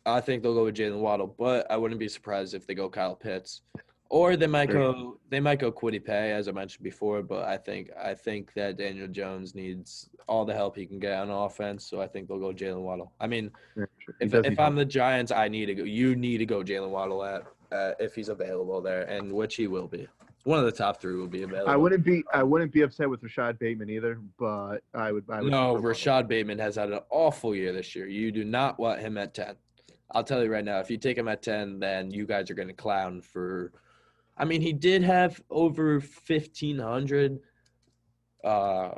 I think they'll go with Jaylen Waddle, but I wouldn't be surprised if they go Kyle Pitts, or they might go they might go Kwity Paye as I mentioned before. But I think I think that Daniel Jones needs all the help he can get on offense, so I think they'll go Jaylen Waddle. I mean, Yeah, sure. He if if I'm the Giants, I need to go. You need to go Jaylen Waddle at uh, if he's available there, and which he will be. One of the top three will be available. I wouldn't be I wouldn't be upset with Rashod Bateman either, but I would. I would No, Rashod Bateman has had an awful year this year. You do not want him at 10. I'll tell you right now, if you take him at 10, then you guys are going to clown for. I mean, he did have over 1,500, uh,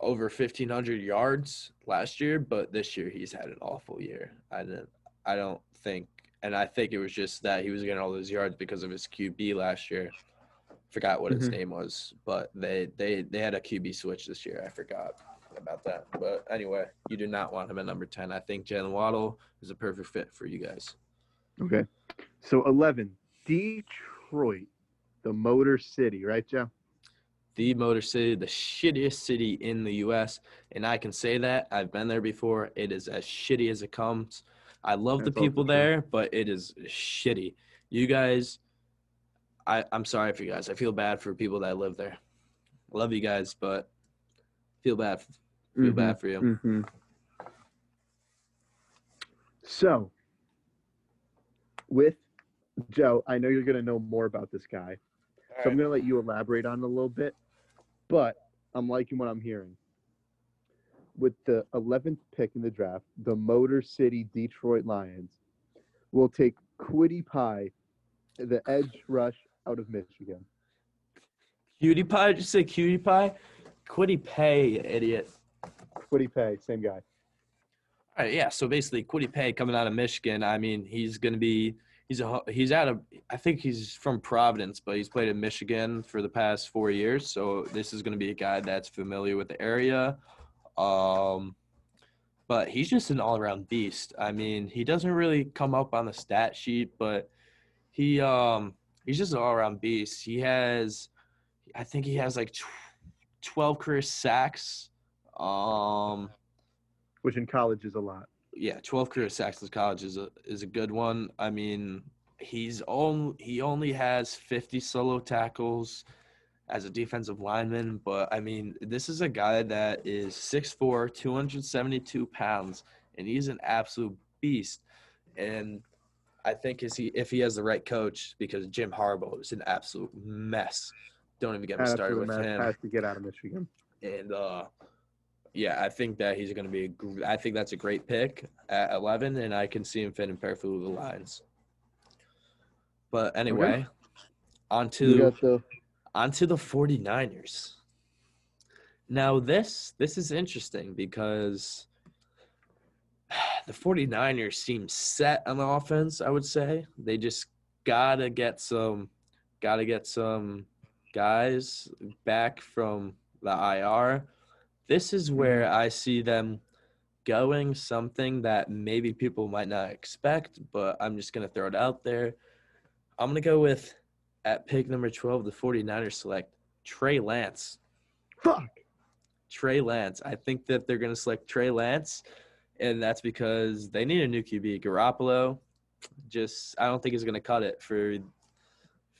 over 1,500 yards last year, but this year he's had an awful year. I didn't, I don't think, and I think it was just that he was getting all those yards because of his QB last year. Forgot what his Mhm. name was, but they they they had a QB switch this year. I forgot about that. But anyway, you do not want him at number 10. I think Jaylen Waddle is a perfect fit for you guys. Okay. So eleven, Detroit, the Motor City, right, Joe? The Motor City, the shittiest city in the US. And I can say that. I've been there before. It is as shitty as it comes. I love the That's also people there, but it is shitty. You guys, I, I'm sorry for you guys. I feel bad for people that live there. Love you guys, but feel bad. Feel Mhm. bad for you. Mm-hmm. So, with Joe, I know you're going to know more about this guy, so I'm going to let you elaborate on it a little bit. But I'm liking what I'm hearing. With the 11th pick in the draft, the Motor City Detroit Lions will take Quiddy Pie, the edge rush out of Michigan. Cutie pie? Did you say cutie pie? Kwity Paye, idiot. Kwity Paye, same guy. All right, yeah. So basically, Kwity Paye coming out of Michigan. I mean, he's going to be. He's a. He's out of. I think he's from Providence, but he's played in Michigan for the past four years. So this is going to be a guy that's familiar with the area. Um, but he's just an all-around beast. I mean, he doesn't really come up on the stat sheet, but he um he's just an all-around beast. He has, I think he has like tw- twelve career sacks. Um Which in college is a lot. yeah, 12 career sacks in college is a is a good one. I mean, he's only he only has 50 solo tackles as a defensive lineman, but I mean, this is a guy that is 6'4", 272 pounds, and he's an absolute beast. And I think is he if he has the right coach, because Jim Harbaugh is an absolute mess. Don't even get me started with mess. him Has to get out of Michigan. and uh yeah, I think that he's going to be a gr- I think that's a great pick at 11 and I can see him fitting perfectly with the Lions. But anyway, on You to the on to the 49ers. Now this this is interesting because the 49ers seem set on the offense, I would say. They just got to get some got to get some guys back from the IR. This is mm-hmm. where I see them going something that maybe people might not expect, but I'm just going to throw it out there. I'm going to go with at pick number 12, the 49ers select Trey Lance. fuck. Trey Lance. I think that they're going to select Trey Lance, and that's because they need a new QB. Garoppolo, just I don't think is going to cut it for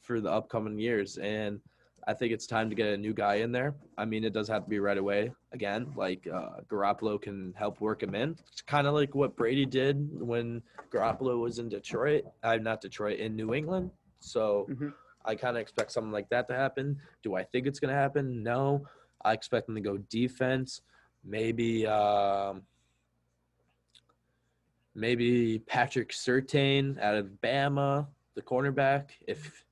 for the upcoming years, and I think it's time to get a new guy in there. I mean, it does have to be right away. Again, like uh, Garoppolo can help work him in. It's kind of like what Brady did when Garoppolo was in Detroit. I'm not Detroit in New England. So Mhm. I kind of expect something like that to happen. Do I think it's going to happen? No. I expect them to go defense. Maybe um, maybe Patrick Surtain out of Bama, the cornerback, if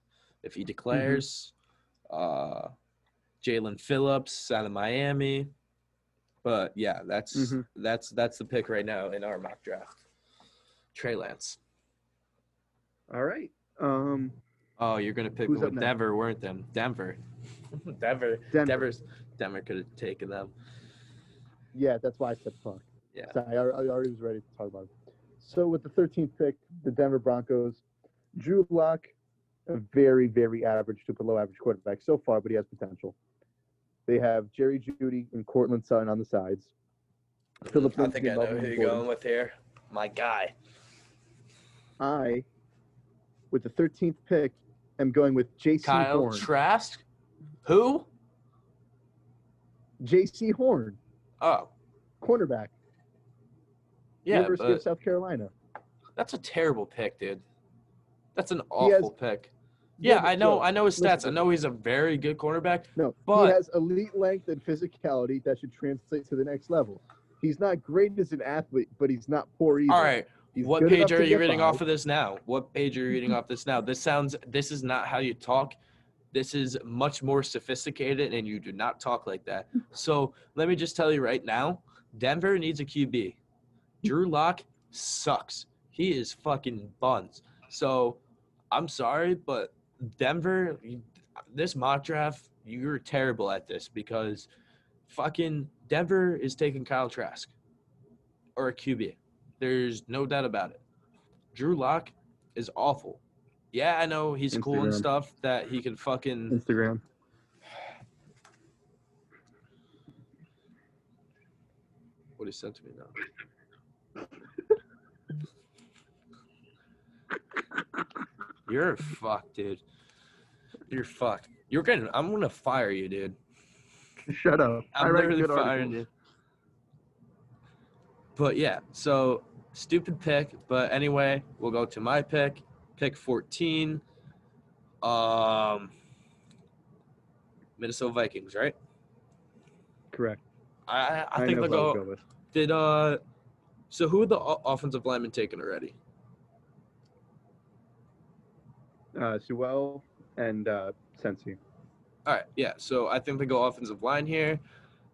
if he declares. Uh, Jaelan Phillips out of Miami. But yeah, that's Mhm. that's that's the pick right now in our mock draft. Trey Lance. All right. Um, Oh, you're gonna pick with? Denver, weren't them? Denver. Denver. Denver. Denver's Denver could have taken them. Yeah, that's why I said fuck. Yeah. Sorry, I, I already was ready to talk about it. So with the 13th pick, the Denver Broncos, Drew Lock, a very, very average to below average quarterback so far, but he has potential. They have Jerry Jeudy and Courtland Sutton on the sides. Mm, Philip I think I know who you're going with here. My guy. I, with the 13th pick, am going with J.C. Kyle Horn. Trask. Who? Jaycee Horn, Oh, cornerback, yeah, University of but South Carolina. that's a terrible pick, dude. That's an He has- awful pick. Yeah, I know. I know his stats. to I know he's a very good cornerback. No, But- he has elite length and physicality that should translate to the next level. He's not great as an athlete, but he's not poor either. All right. He's what page are you reading by. off of this now? What page are you reading off this now? This sounds. This is not how you talk. This is much more sophisticated, and you do not talk like that. So let me just tell you right now, Denver needs a QB. Drew Lock sucks. He is fucking buns. So I'm sorry, but Denver, this mock draft, you're terrible at this because fucking Denver is taking Kyle Trask or a QB. There's no doubt about it. Drew Lock is awful. Yeah, I know he's cool and stuff that he can fucking Instagram. what he sent to me now. You're fucked, dude. You're fucked. You're getting. I'm gonna fire you, dude. Shut up. I I'm literally firing you. But yeah, so stupid pick. But anyway, we'll go to my pick. Pick 14. Um, Minnesota Vikings, right? Correct. I I, I think they'll go. go with. Did uh, so who are the offensive linemen taken already? Uh, Sewell and uh, Sensi. All right, yeah. So I think they go offensive line here.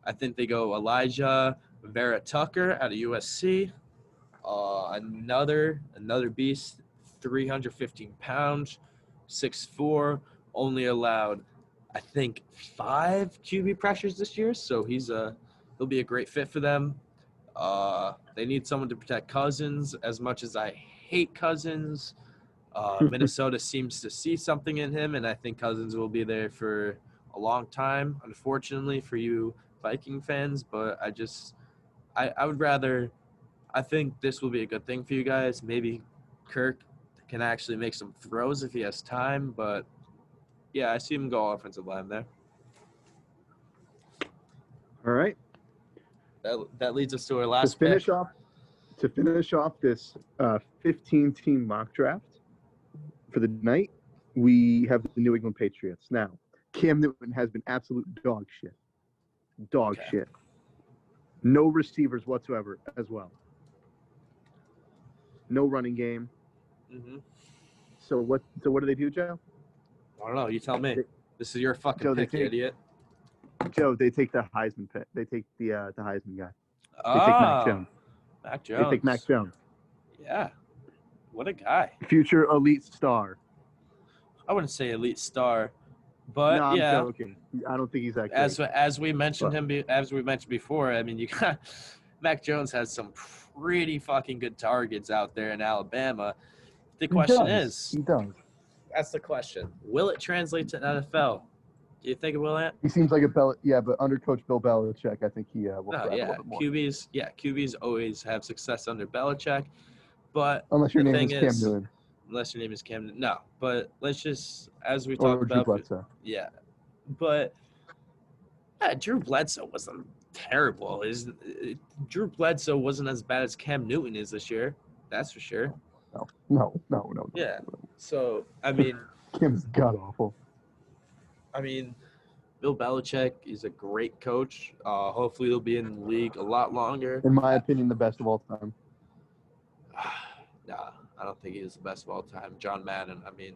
I think they go Elijah Vera Tucker out of USC. Uh, another another beast, 315 pounds, 6'4", only allowed, I think, five QB pressures this year. So he's a he'll be a great fit for them. Uh, they need someone to protect Cousins. As much as I hate Cousins, uh, Minnesota seems to see something in him, and I think Cousins will be there for a long time. Unfortunately for you Viking fans, but I just I, I would rather I think this will be a good thing for you guys. Maybe Kirk can actually make some throws if he has time, but yeah, I see him go offensive line there. All right. That that leads us to our last To finish pick. off, to finish off this uh, 15-team mock draft for the night, we have the New England Patriots. Now, Cam Newton has been absolute dog shit. Dog Okay. shit. No receivers whatsoever as well. No running game. hmm So what? So what do they do, Joe? I don't know. You tell me. This is your fucking Joe, pick, take- idiot. Joe, they take the Heisman pick. They take the uh, the Heisman guy. They Oh, take Mac Jones. Mac Jones. They take Mac Jones, Yeah. What a guy. future elite star. I wouldn't say elite star, but no, I'm yeah. joking. I don't think he's that good. as as we mentioned But- him as we mentioned before i mean you got mac jones has some pretty fucking good targets out there in alabama the question is he does. that's the question will it translate to nfl do you think it will Ant? He seems like a Bel. Yeah, but under Coach Bill Belichick, I think he uh, will a yeah qb's yeah qb's always have success under Belichick, but Unless your name is Cam is- Newton unless your name is cam no but let's just as we talked about Bledsoe. Yeah, but yeah, Drew Bledsoe wasn't terrible. Is Drew Bledsoe wasn't as bad as Cam Newton is this year? That's for sure. No, no, no, no. no, Yeah. no. So I mean, Kim's god awful. I mean, Bill Belichick is a great coach. Uh, hopefully, he'll be in the league a lot longer. In my opinion, the best of all time. Nah, I don't think he's the best of all time. John Madden. I mean,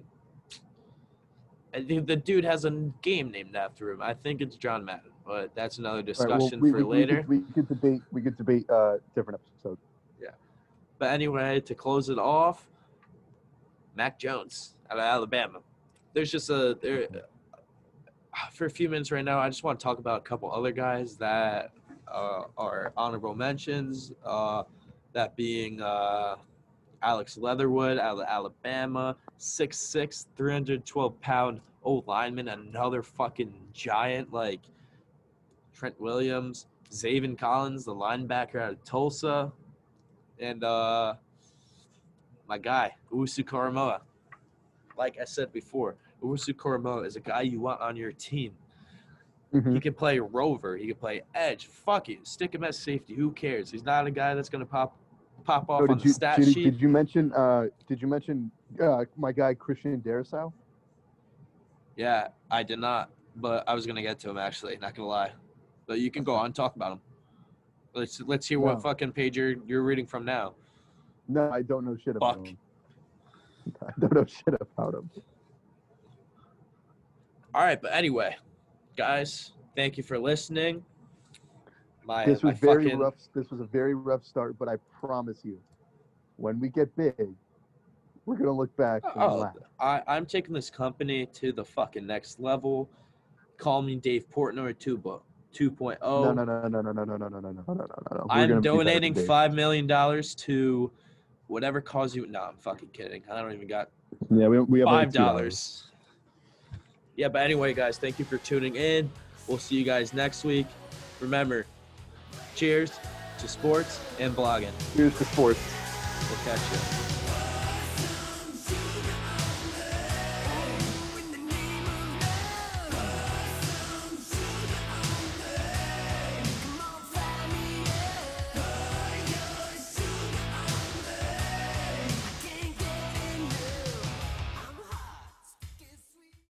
I think the dude has a game named after him. I think it's John Madden, but that's another All right, discussion well, we, for we, we later. could, we could debate. We could debate uh, different episodes. Yeah, but anyway, to close it off, Mac Jones out of Alabama. There's just a there for a few minutes right now. I just want to talk about a couple other guys that uh, are honorable mentions. Uh, that being uh, Alex Leatherwood out of Alabama, 6'6", 312 pound old lineman, another fucking giant like Trent Williams, Zaven Collins, the linebacker out of Tulsa, and uh, my guy Usu Koramoah. Like I said before, Usu Koramoah is a guy you want on your team. Mhm. He can play rover. He can play edge. Fuck it. Stick him as safety. Who cares? He's not a guy that's gonna pop pop off So on did the you stat did, sheet. did you mention uh, did you mention uh, my guy Christian Darrisaw? Yeah, I did not, but I was gonna get to him actually. Not gonna lie, but you can go on talk about him. Let's let's hear what fucking page you're you're reading from now. No, I don't know shit about Fuck. him. I don't know shit about him. All right, but anyway, guys, thank you for listening. My, This was very fucking, rough. This was a very rough start, but I promise you, when we get big, we're gonna look back and Oh, laugh. I, I'm taking this company to the fucking next level. Call me Dave Portnoy 2.0. 2.0. No, no, no, no, no, no, no, no, no, no, no, no, no, no, no. I'm gonna be better than donating five million dollars to whatever cause you. No, I'm fucking kidding. I don't even got Yeah, we, we have five dollars. Yeah, but anyway, guys, thank you for tuning in. We'll see you guys next week. Remember, cheers to sports and blogging. Here's to sports. We'll catch you.